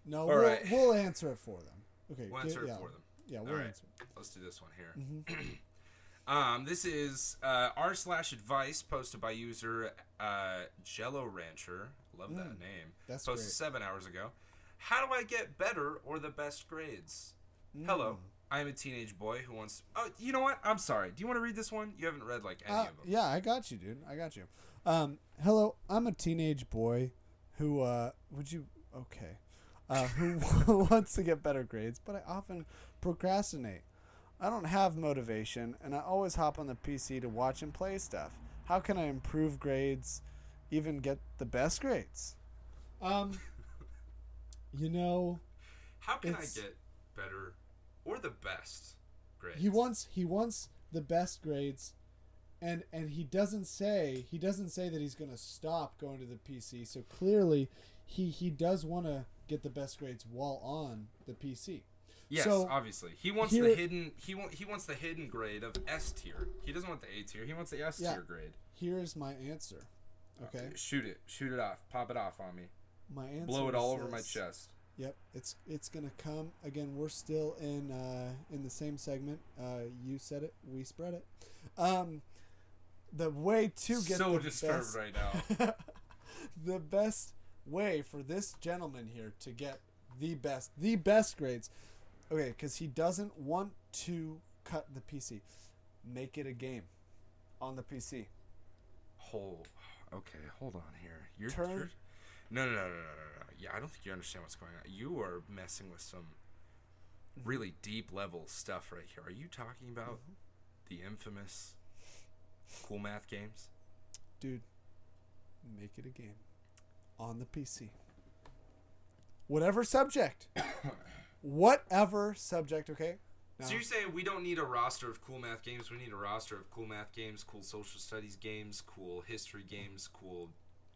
Speaker 2: No,
Speaker 1: All
Speaker 2: we'll,
Speaker 1: right.
Speaker 2: we'll answer it for them. Okay,
Speaker 1: We'll
Speaker 2: get-
Speaker 1: answer it
Speaker 2: yeah,
Speaker 1: for them.
Speaker 2: Yeah, we'll
Speaker 1: All right.
Speaker 2: answer.
Speaker 1: Let's do this one here.
Speaker 2: Mm-hmm. (clears throat)
Speaker 1: Um, this is uh, r slash advice posted by user uh, Jello Rancher. Love that
Speaker 2: Mm,
Speaker 1: name.
Speaker 2: That's
Speaker 1: Posted
Speaker 2: great.
Speaker 1: seven hours ago. How do I get better or the best grades? Hello,
Speaker 2: Mm.
Speaker 1: I am a teenage boy who wants. Oh, you know what? I'm sorry. Do you want to read this one? You haven't read like any
Speaker 2: Uh,
Speaker 1: of them.
Speaker 2: yeah, I got you, dude. I got you. Um, hello, I'm a teenage boy who, uh, would you, okay, uh, who (laughs) wants to get better grades, but I often procrastinate. I don't have motivation, and I always hop on the PC to watch and play stuff. How can I improve grades, even get the best grades? Um, you know,
Speaker 1: How can I get better or the best grades?
Speaker 2: he wants he wants the best grades and and he doesn't say he doesn't say that he's going to stop going to the PC so clearly he he does want to get the best grades while on the PC
Speaker 1: Yes,
Speaker 2: So,
Speaker 1: obviously. He wants
Speaker 2: here-
Speaker 1: the hidden. He want, He wants the hidden grade of S tier. He doesn't want the A tier. He wants the S
Speaker 2: Yeah.
Speaker 1: tier grade.
Speaker 2: here's my answer okay
Speaker 1: Shoot it. Shoot it off. Pop it off on me.
Speaker 2: my answer
Speaker 1: Blow it all over my chest.
Speaker 2: yep it's it's going to come again we're still in uh in the same segment uh you said it we spread it um the way to get
Speaker 1: so
Speaker 2: the
Speaker 1: disturbed
Speaker 2: best,
Speaker 1: right now. (laughs)
Speaker 2: the best way for this gentleman here to get the best the best grades okay because he doesn't want to cut the pc make it a game on the pc
Speaker 1: Hold. Okay, hold on here. You're,
Speaker 2: Turn-
Speaker 1: you're no, no, no, no, no, no, no. Yeah, I don't think you understand what's going on. You are messing with some really deep level stuff right here. Are you talking about mm-hmm. the infamous cool math games?
Speaker 2: dude make it a game on the pc whatever subject (coughs) whatever subject okay now,
Speaker 1: So you're saying we don't need a roster of cool math games? We need a roster of cool math games, cool social studies games, cool history games, cool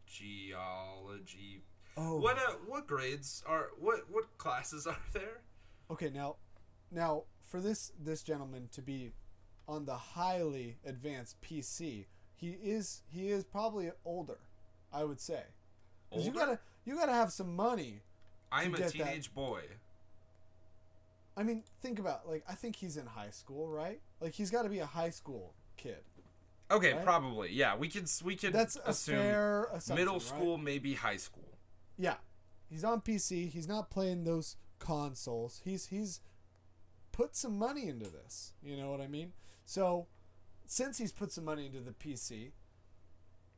Speaker 1: geology.
Speaker 2: oh
Speaker 1: What uh, what grades are what what classes (laughs) are there?
Speaker 2: Okay, now, now for this this gentleman to be on the highly advanced PC, he is he is probably older, I would say. 'Cause you gotta you gotta have some money.
Speaker 1: I'm a
Speaker 2: get that-
Speaker 1: teenage boy.
Speaker 2: I mean, think about like I think he's in high school, right? Like he's got to be a high school kid.
Speaker 1: Okay,
Speaker 2: Right?
Speaker 1: probably. Yeah, we could we could
Speaker 2: That's
Speaker 1: assume middle
Speaker 2: right?
Speaker 1: school, maybe high school.
Speaker 2: Yeah, he's on PC. He's not playing those consoles. He's he's put some money into this. You know what I mean? So since he's put some money into the PC,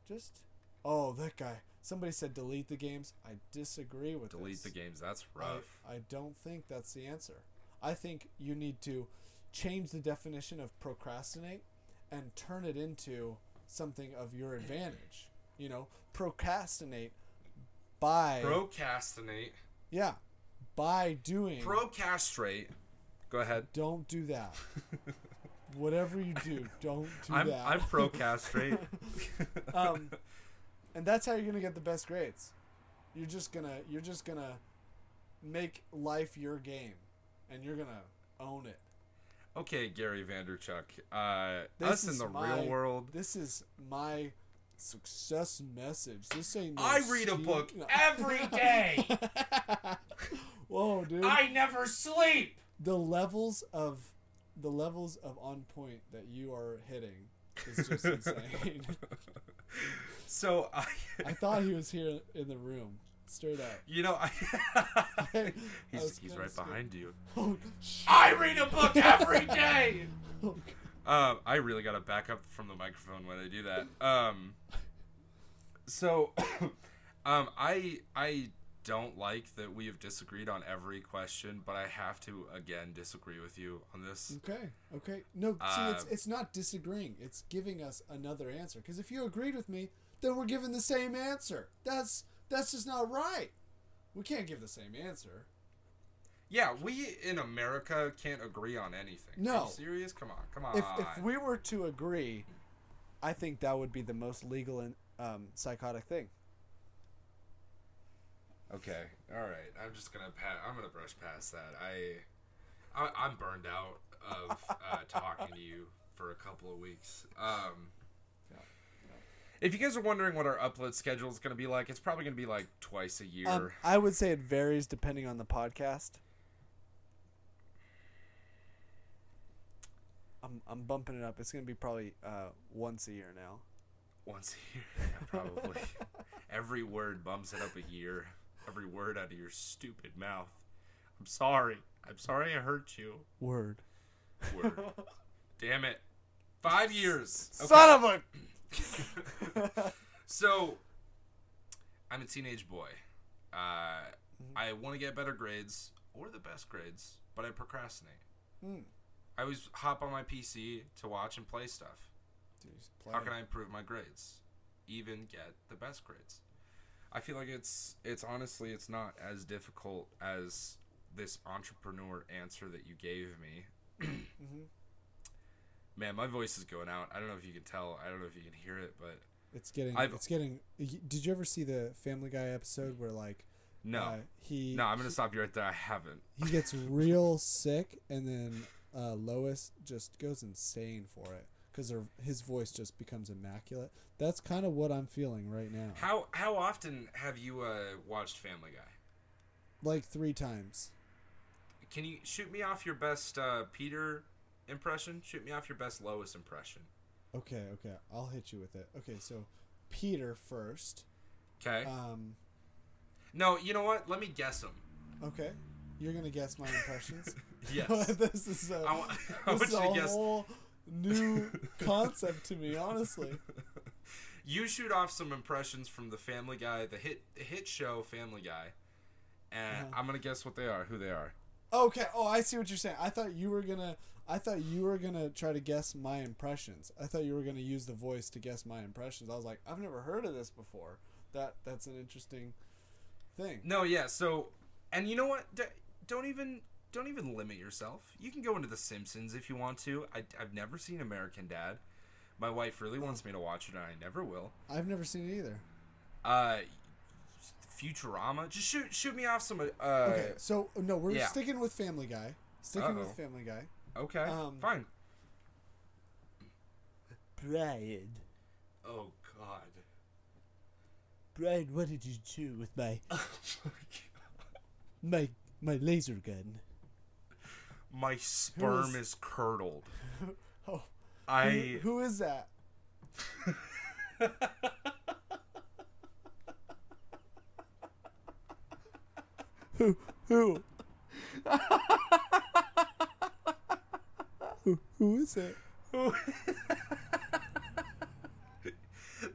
Speaker 2: just oh that guy. Somebody said delete the games. I disagree with
Speaker 1: Delete the games. That's
Speaker 2: I,
Speaker 1: rough.
Speaker 2: I don't think that's the answer. I think you need to change the definition of procrastinate and turn it into something of your advantage. You know, procrastinate by
Speaker 1: Procrastinate.
Speaker 2: yeah, by doing.
Speaker 1: Procastrate. Go ahead.
Speaker 2: don't do that. (laughs) Whatever you do, don't do
Speaker 1: I'm
Speaker 2: that.
Speaker 1: I'm procastrate. (laughs)
Speaker 2: um, and that's how you're gonna get the best grades. You're just gonna you're just gonna make life your game, and you're gonna own it.
Speaker 1: okay, Gary Vaynerchuk. Uh,
Speaker 2: This
Speaker 1: us in
Speaker 2: is
Speaker 1: the
Speaker 2: my-
Speaker 1: real world.
Speaker 2: This is my success message. This ain't. No
Speaker 1: I read a book every day. (laughs)
Speaker 2: Whoa, dude!
Speaker 1: I never sleep.
Speaker 2: the levels of the levels of on point that you are hitting is just (laughs) insane.
Speaker 1: So I, (laughs)
Speaker 2: I thought he was here in the room, straight up.
Speaker 1: you know, I, (laughs) he's he's right
Speaker 2: scared.
Speaker 1: behind you.
Speaker 2: Oh.
Speaker 1: I read a book every (laughs) day.
Speaker 2: Oh,
Speaker 1: Um, I really gotta back up from the microphone when I do that. Um, so, (coughs) um, I I don't like that we have disagreed on every question, but I have to again disagree with you on this.
Speaker 2: Okay. Okay. No, see, it's
Speaker 1: Uh,
Speaker 2: it's not disagreeing. It's giving us another answer. Because if you agreed with me, then we're giving the same answer. That's that's just not right. We can't give the same answer.
Speaker 1: Yeah, we in America can't agree on anything. Are
Speaker 2: No.
Speaker 1: you serious? Come on, come on.
Speaker 5: If if we were to agree, I think that would be the most legal and um, psychotic thing.
Speaker 1: Okay, all right. I'm just gonna pat. I'm gonna brush past that. I, I I'm burned out of uh, talking to you for a couple of weeks. Um, if you guys are wondering what our upload schedule is gonna be like, it's probably gonna be like twice a year.
Speaker 5: Um, I would say it varies depending on the podcast. I'm I'm bumping it up. It's gonna be probably uh, once a year now.
Speaker 1: Once a year, yeah, probably. (laughs) Every word bumps it up a year. Every word out of your stupid mouth. I'm sorry. I'm sorry I hurt you.
Speaker 5: Word.
Speaker 1: Word. (laughs) Damn it. Five years. Okay.
Speaker 5: Son of a. (laughs)
Speaker 1: So, I'm a teenage boy. Uh, I want to get better grades or the best grades, but I procrastinate.
Speaker 5: Hmm.
Speaker 1: I always hop on my PC to watch and play stuff. How can I improve my grades? Even get the best grades. I feel like it's it's honestly it's not as difficult as this entrepreneur answer that you gave me.
Speaker 5: Mhm.
Speaker 1: Man, my voice is going out. I don't know if you can tell. I don't know if you can hear it, but
Speaker 2: It's getting.
Speaker 1: I've-
Speaker 2: It's getting. Did you ever see the Family Guy episode where like
Speaker 1: no.
Speaker 2: uh, he
Speaker 1: no, I'm going to stop you right there. I haven't.
Speaker 2: he gets (laughs) real sick and then uh, Lois just goes insane for it because his voice just becomes immaculate. That's kind of what I'm feeling right now.
Speaker 1: How how often have you uh, watched Family Guy?
Speaker 2: Like three times.
Speaker 1: Can you shoot me off your best uh, Peter impression? Shoot me off your best Lois impression.
Speaker 2: Okay, okay, I'll hit you with it. Okay, so Peter first.
Speaker 1: Okay.
Speaker 2: Um,
Speaker 1: no, you know what? Let me guess them.
Speaker 2: okay, you're gonna guess my impressions. (laughs) (laughs)
Speaker 1: Yes.
Speaker 2: this is a,
Speaker 1: I wa- (laughs)
Speaker 2: this is a
Speaker 1: to guess.
Speaker 2: whole new concept to me, honestly.
Speaker 1: You shoot off some impressions from the Family Guy, the hit the hit show Family Guy, and
Speaker 2: Uh-huh.
Speaker 1: I'm gonna guess what they are, who they are.
Speaker 2: Okay. Oh, I see what you're saying. I thought you were gonna. I thought you were gonna try to guess my impressions. I thought you were gonna use the voice to guess my impressions. I was like, I've never heard of this before. That that's an interesting thing.
Speaker 1: No, yeah. So, and you know what? D- don't even don't even limit yourself. You can go into The Simpsons if you want to. I, I've never seen American Dad. My wife really wants me to watch it, and I never will.
Speaker 2: I've never seen it either.
Speaker 1: Uh, Futurama. Just shoot shoot me off some. Uh,
Speaker 2: Okay, so no, we're
Speaker 1: yeah.
Speaker 2: sticking with Family Guy. Sticking with
Speaker 1: Uh-oh.
Speaker 2: Family Guy.
Speaker 1: Okay.
Speaker 2: um,
Speaker 1: fine.
Speaker 6: Brian.
Speaker 1: Oh God.
Speaker 6: Brian, what did you do with my (laughs)
Speaker 1: Oh
Speaker 6: my my laser gun?
Speaker 1: My sperm
Speaker 2: is-
Speaker 1: is curdled. (laughs)
Speaker 2: Oh,
Speaker 1: I.
Speaker 2: who, who is that? (laughs)
Speaker 6: Who who who, (laughs) who is it? (laughs)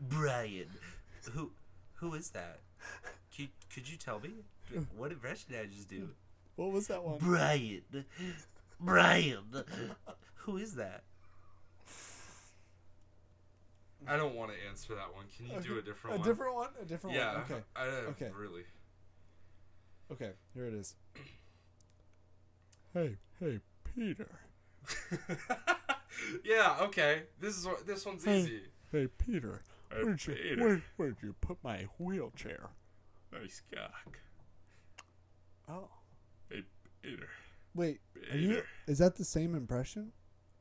Speaker 1: Brian, who who is that? Could, could you tell me? What impression did I just do?
Speaker 2: What was that one?
Speaker 1: Brian, Brian, who is that? I don't want to answer that one. Can you do a different (laughs)
Speaker 2: A
Speaker 1: one?
Speaker 2: A different one. A different
Speaker 1: yeah.
Speaker 2: one. Okay.
Speaker 1: I,
Speaker 2: Okay.
Speaker 1: Really.
Speaker 2: Okay. Here it is.
Speaker 6: Hey, hey, Peter. (laughs)
Speaker 1: yeah. Okay. This is this one's
Speaker 6: Hey.
Speaker 1: easy.
Speaker 6: Hey, Peter.
Speaker 1: Hey,
Speaker 6: Where'd you
Speaker 1: Peter.
Speaker 6: where, where'd you put my wheelchair?
Speaker 1: Nice cock.
Speaker 5: Oh.
Speaker 1: Hey, Peter.
Speaker 2: Wait, are you?
Speaker 1: Peter.
Speaker 2: Is that the same impression?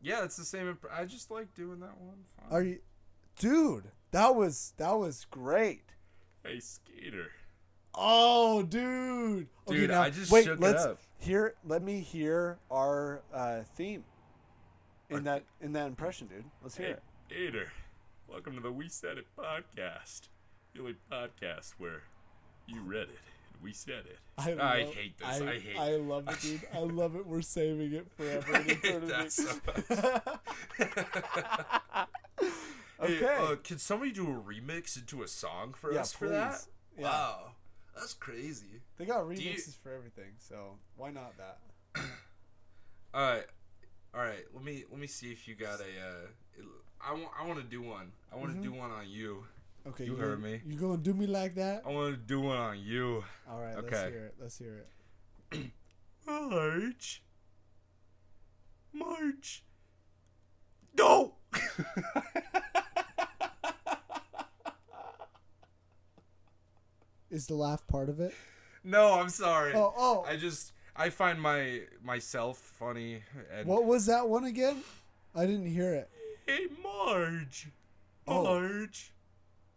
Speaker 1: Yeah, it's the same. Imp- I just like doing that one. Fine.
Speaker 2: Are you?
Speaker 5: Dude, that was that was great.
Speaker 1: Hey, Skater.
Speaker 2: Oh, dude. Okay,
Speaker 1: Dude,
Speaker 2: now,
Speaker 1: I just
Speaker 5: Wait,
Speaker 1: shook
Speaker 5: let's
Speaker 1: it up.
Speaker 5: hear. Let me hear our uh, theme in that in that impression, dude. Let's hear
Speaker 1: Hey,
Speaker 5: it.
Speaker 1: Peter. Welcome to the We Saiddit podcast. The only podcast where you reddit and we Saiddit.
Speaker 2: I,
Speaker 1: I hate this.
Speaker 2: I,
Speaker 1: I hate-
Speaker 2: I love it, dude. I love it. We're saving it forever.
Speaker 1: I hate that so (laughs) (laughs) Hey,
Speaker 5: Okay.
Speaker 1: uh, can somebody do a remix into a song for
Speaker 5: Yeah,
Speaker 1: us for that?
Speaker 5: Yeah.
Speaker 1: Wow. That's crazy.
Speaker 5: They got
Speaker 1: you-
Speaker 5: remixes for everything, so why not that? (coughs)
Speaker 1: All right. All right. Let me let me see if you got a. Uh, I want I want to do one. I want to
Speaker 5: Mhm.
Speaker 1: do one on you.
Speaker 2: Okay,
Speaker 1: You
Speaker 2: you
Speaker 1: heard
Speaker 2: gonna,
Speaker 1: me.
Speaker 2: You gonna do me like that?
Speaker 1: I want to do one on you.
Speaker 2: All right,
Speaker 1: okay.
Speaker 2: let's hear it. Let's hear it. (clears throat)
Speaker 1: Marge, Marge, No. (laughs)
Speaker 2: Is the laugh part of it?
Speaker 1: no, I'm sorry.
Speaker 2: Oh, oh.
Speaker 1: I just I find my myself funny and
Speaker 2: What was that one again? I didn't hear it.
Speaker 1: Hey Marge.
Speaker 2: Oh.
Speaker 1: Marge.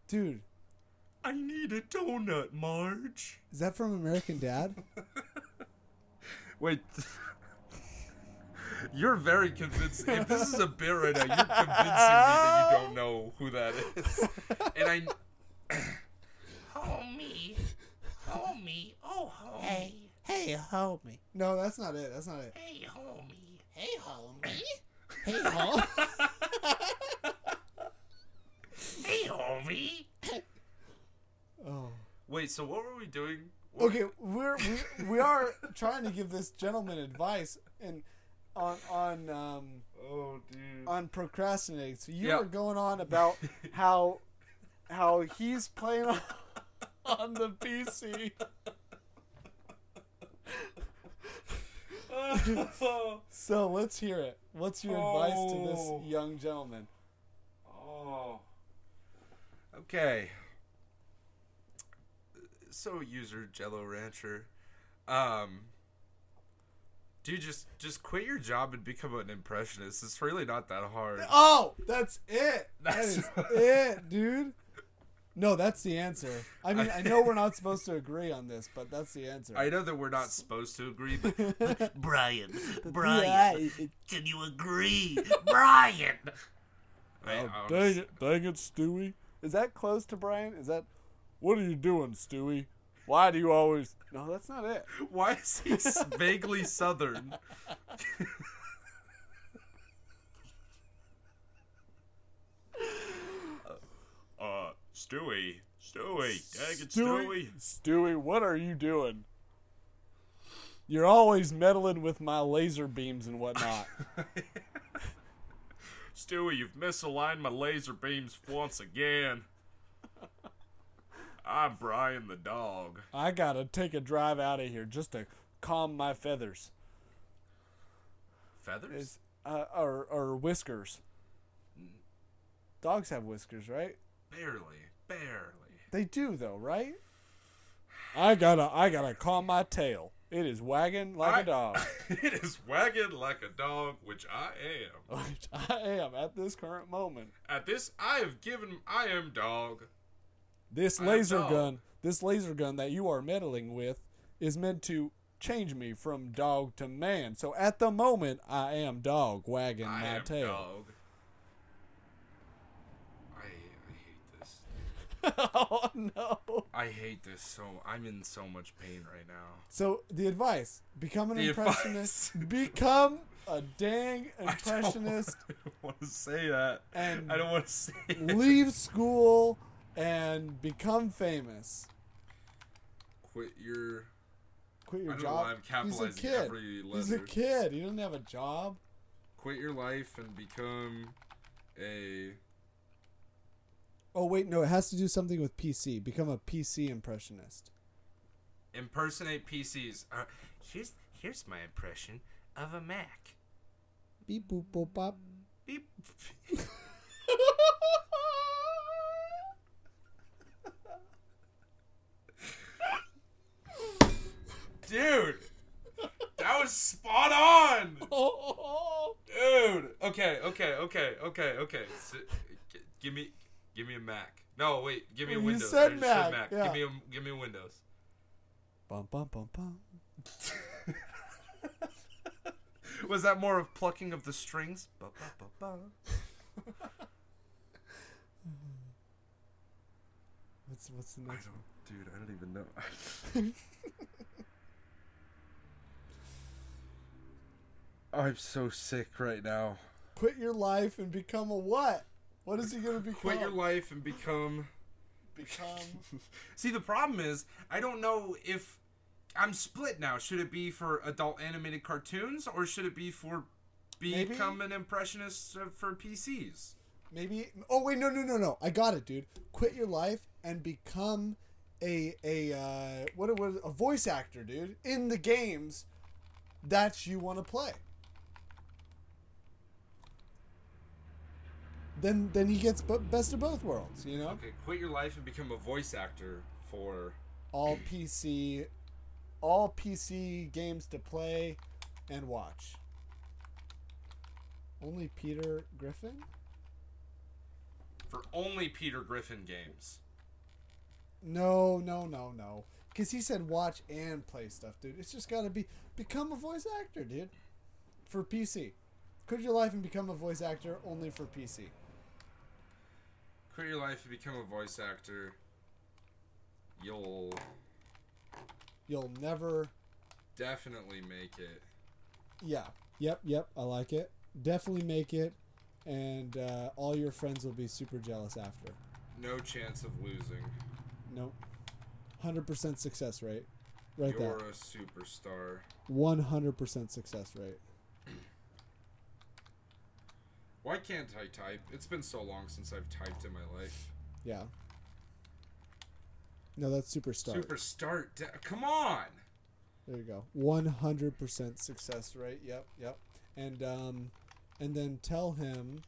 Speaker 2: Dude,
Speaker 1: I need a donut, Marge.
Speaker 2: is that from American Dad? (laughs)
Speaker 1: Wait. (laughs) You're very convinced. If this is a bit right now, you're convincing me that you don't know who that is. And I. (laughs) (coughs) homie. Homie. Oh, homie.
Speaker 3: Hey, hey, homie.
Speaker 2: No, that's not it. That's not it.
Speaker 1: Hey, homie.
Speaker 3: Hey, homie. Hey, (laughs) home.
Speaker 1: Hey, homie.
Speaker 2: Oh.
Speaker 1: Wait, so what were we doing? What-
Speaker 2: Okay, we're we, we are trying to give this gentleman advice and on on um
Speaker 1: Oh, dude.
Speaker 2: on procrastinating. So you
Speaker 1: Yeah.
Speaker 2: were going on about how how he's playing on, (laughs) on the PC. (laughs) So let's hear it. What's your advice to
Speaker 1: Oh.
Speaker 2: this young gentleman?
Speaker 1: Oh. Okay. So user Jello Rancher, um, dude, just just quit your job and become an impressionist. It's really not that hard.
Speaker 2: Oh, that's it.
Speaker 1: That's-
Speaker 2: that is (laughs) it, dude. No, that's the answer. I mean, I know we're not supposed to agree on this, but that's the answer.
Speaker 1: I know that we're not supposed to agree, but (laughs)
Speaker 7: Brian, Brian, can you agree? Brian!
Speaker 8: Oh,
Speaker 1: I,
Speaker 8: Oh,
Speaker 1: dang
Speaker 8: it, dang it, Stewie.
Speaker 2: Is that close to Brian? Is that?
Speaker 8: What are you doing, Stewie? Why do you always.
Speaker 2: No, that's not it.
Speaker 1: Why is he vaguely southern? (laughs) uh, Stewie, Stewie, dang it, Stewie.
Speaker 8: Stewie, what are you doing? You're always meddling with my laser beams and whatnot. (laughs)
Speaker 1: Stewie, you've misaligned my laser beams once again. I'm Brian the dog.
Speaker 8: I gotta take a drive out of here just to calm my feathers.
Speaker 1: Feathers?
Speaker 8: Is uh, or or whiskers. Dogs have whiskers, right?
Speaker 1: Barely, barely.
Speaker 8: They do though, right? I gotta I gotta calm my tail. It is wagging like
Speaker 1: I-
Speaker 8: a dog. (laughs)
Speaker 1: it is wagging like a dog, which I am. (laughs)
Speaker 8: Which I am at this current moment.
Speaker 1: At this, I have given. I am dog.
Speaker 8: This
Speaker 1: I
Speaker 8: laser
Speaker 1: dog.
Speaker 8: gun, this laser gun that you are meddling with, is meant to change me from dog to man. So at the moment, I am dog wagging
Speaker 1: I
Speaker 8: my
Speaker 1: am
Speaker 8: tail.
Speaker 1: dog. I, I hate this. (laughs)
Speaker 8: oh no!
Speaker 1: I hate this so. I'm in so much pain right now.
Speaker 2: So the advice: become an
Speaker 1: The
Speaker 2: impressionist.
Speaker 1: advice. (laughs)
Speaker 2: Become a dang impressionist.
Speaker 1: I don't (laughs) want to say that.
Speaker 2: And-
Speaker 1: I don't want to say it.
Speaker 2: leave school and become famous.
Speaker 1: Quit your.
Speaker 2: Quit your job. He's a kid. He's a kid. He doesn't have a job.
Speaker 1: Quit your life and become a.
Speaker 2: Oh wait, no, it has to do something with PC. Become a PC impressionist.
Speaker 1: Impersonate PCs. Uh, here's here's my impression of a Mac.
Speaker 2: Beep boop boop bop.
Speaker 1: Beep. (laughs) Dude, that was spot on. (laughs) Dude. Okay, okay, okay, okay, okay. S g- give me, give me a Mac. No, wait. Give me a Windows.
Speaker 2: You
Speaker 1: Windows.
Speaker 2: said
Speaker 1: I just
Speaker 2: Mac, yeah.
Speaker 1: Give me a, give me a Windows.
Speaker 2: Bum bum bum bum. (laughs)
Speaker 1: Was that more of plucking of the strings? Ba, ba, ba, ba. (laughs)
Speaker 2: What's what's the
Speaker 1: I
Speaker 2: next?
Speaker 1: don't, dude. I don't even know. (laughs) I'm so sick right now.
Speaker 2: Quit your life and become a what? What is he gonna become?
Speaker 1: Quit your life and become.
Speaker 2: Become. (laughs)
Speaker 1: See, the problem is I don't know if I'm split now. Should it be for adult animated cartoons or should it be for
Speaker 2: Maybe.
Speaker 1: become an impressionist for PCs?
Speaker 2: Maybe. Oh wait, no, no, no, no. I got it, dude. Quit your life and become a a uh, what it was a voice actor, dude, in the games, that you want to play. Then then he gets b- best of both worlds, you know?
Speaker 1: Okay, quit your life and become a voice actor for.
Speaker 2: All PC all PC games to play and watch. Only Peter Griffin?
Speaker 1: For only Peter Griffin games.
Speaker 2: No, no, no, no. Because he said watch and play stuff, dude. It's just got to be become a voice actor, dude. For PC. Quit your life and become a voice actor only for PC.
Speaker 1: Quit your life and become a voice actor. You'll
Speaker 2: You'll never.
Speaker 1: definitely make it.
Speaker 2: Yeah. Yep, yep. I like it. Definitely make it. And uh, all your friends will be super jealous after.
Speaker 1: No chance of losing.
Speaker 2: Nope. 100% success rate. Right
Speaker 1: You're
Speaker 2: there.
Speaker 1: a superstar.
Speaker 2: 100% success rate.
Speaker 1: Why can't I type? It's been so long since I've typed in my life.
Speaker 2: Yeah. No, that's super start.
Speaker 1: Super start. Da- Come on.
Speaker 2: There you go. One hundred percent success rate. Yep, yep. And um, and then tell him,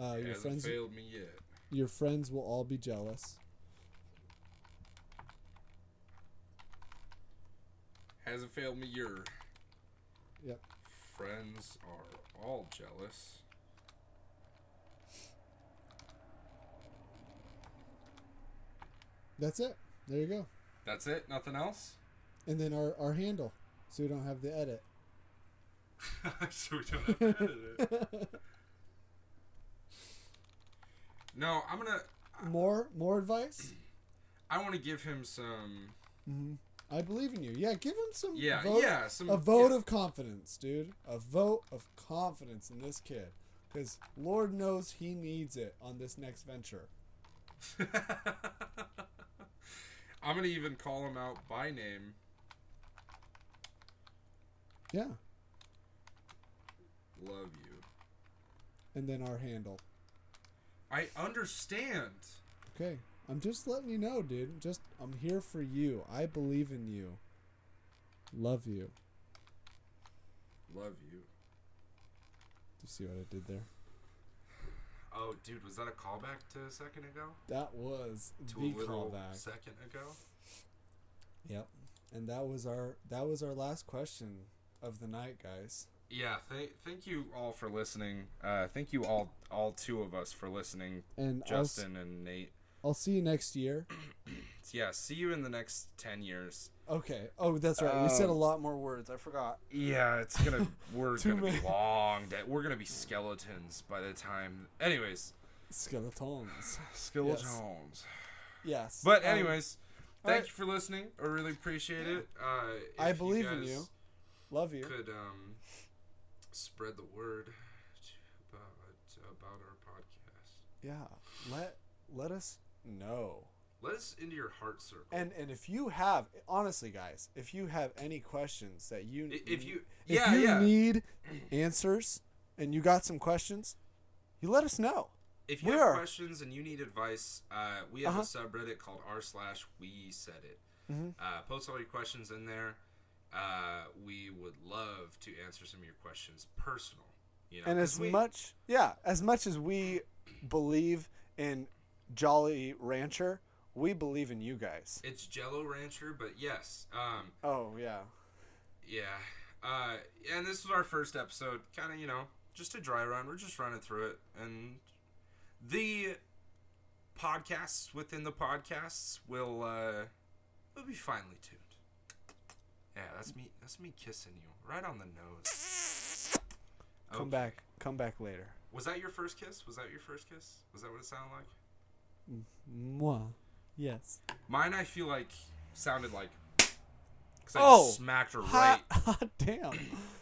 Speaker 2: uh, your
Speaker 1: Hasn't
Speaker 2: friends,
Speaker 1: failed me yet.
Speaker 2: your friends will all be jealous.
Speaker 1: Hasn't failed me your
Speaker 2: Yep.
Speaker 1: friends are all jealous.
Speaker 2: That's it. There you go.
Speaker 1: That's it. Nothing else.
Speaker 2: And then our our handle, so we don't have the edit. (laughs)
Speaker 1: so we don't have to edit it. (laughs) No, I'm gonna.
Speaker 2: More more advice. (clears throat)
Speaker 1: I want to give him some.
Speaker 2: hmm I believe in you. Yeah, give him some.
Speaker 1: Yeah,
Speaker 2: vote,
Speaker 1: yeah, some
Speaker 2: a vote
Speaker 1: yeah.
Speaker 2: of confidence, dude. A vote of confidence in this kid, because Lord knows he needs it on this next venture. (laughs)
Speaker 1: I'm gonna even call him out by name.
Speaker 2: Yeah.
Speaker 1: Love you.
Speaker 2: And then our handle.
Speaker 1: I understand.
Speaker 2: Okay. I'm just letting you know, dude. Just I'm here for you. I believe in you. Love you.
Speaker 1: Love you.
Speaker 2: Do you see what I did there?
Speaker 1: Oh, dude, was that a callback to a second ago?
Speaker 2: That was
Speaker 1: To
Speaker 2: the
Speaker 1: a
Speaker 2: callback.
Speaker 1: second ago.
Speaker 2: Yep. And that was our that was our last question of the night, guys.
Speaker 1: Yeah, th- thank you all for listening. Uh, thank you all, all two of us for listening,
Speaker 2: And
Speaker 1: Justin and Nate.
Speaker 2: I'll see you next year. (clears throat)
Speaker 1: Yeah, see you in the next ten years.
Speaker 2: Okay. Oh, that's right. we said a
Speaker 1: Um,
Speaker 2: lot more words. I forgot.
Speaker 1: Yeah, it's gonna (laughs) we're
Speaker 2: Too
Speaker 1: gonna be long. Day. We're gonna be skeletons by the time. Anyways,
Speaker 2: Skeletons.
Speaker 1: skeletons.
Speaker 2: Yes.
Speaker 1: But
Speaker 2: Um,
Speaker 1: anyways, thank you for listening. I really appreciate it. Uh,
Speaker 2: I believe in
Speaker 1: guys
Speaker 2: you. love you.
Speaker 1: Could um spread the word to- about about our podcast.
Speaker 9: Yeah. Let let us know.
Speaker 1: Let us into your heart circle.
Speaker 9: And and if you have honestly guys, if you have any questions that you
Speaker 1: if you
Speaker 2: If
Speaker 1: yeah
Speaker 2: you
Speaker 1: yeah
Speaker 2: need
Speaker 9: answers and you got some questions, you let us know.
Speaker 1: if you
Speaker 9: we
Speaker 1: have
Speaker 9: are-
Speaker 1: questions and you need advice, uh, we have
Speaker 9: Uh-huh.
Speaker 1: a subreddit called r slash we Saiddit.
Speaker 9: Mhm.
Speaker 1: Uh, post all your questions in there. Uh, we would love to answer some of your questions personal. You know,
Speaker 9: And as
Speaker 1: we-
Speaker 9: much yeah, as much as we believe in Jolly Rancher, we believe in you guys.
Speaker 1: it's Jello Rancher, but yes, um,
Speaker 9: Oh yeah.
Speaker 1: Yeah. Uh, and this was our first episode. Kind of, you know, just a dry run. We're just running through it. And the podcasts within the podcasts will uh, will be finely tuned. Yeah, that's me. That's me kissing you right on the nose.
Speaker 9: Come back. Come back later.
Speaker 1: Was that your first kiss? Was that your first kiss? Was that what it sounded like?
Speaker 2: Mwah. Yes.
Speaker 1: Mine, I feel like sounded like. Cause I
Speaker 9: Oh,
Speaker 1: smacked her right. (laughs)
Speaker 9: Hot, hot damn.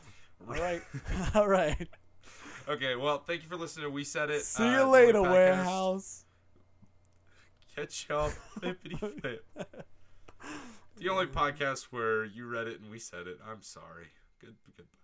Speaker 9: (laughs) right. (laughs) All right.
Speaker 1: Okay, well, thank you for listening We Saiddit.
Speaker 9: See
Speaker 1: uh,
Speaker 9: you later,
Speaker 1: podcast.
Speaker 9: warehouse.
Speaker 1: Catch y'all flippity flip. The only podcast where you reddit and we Saiddit. I'm sorry. Good goodbye.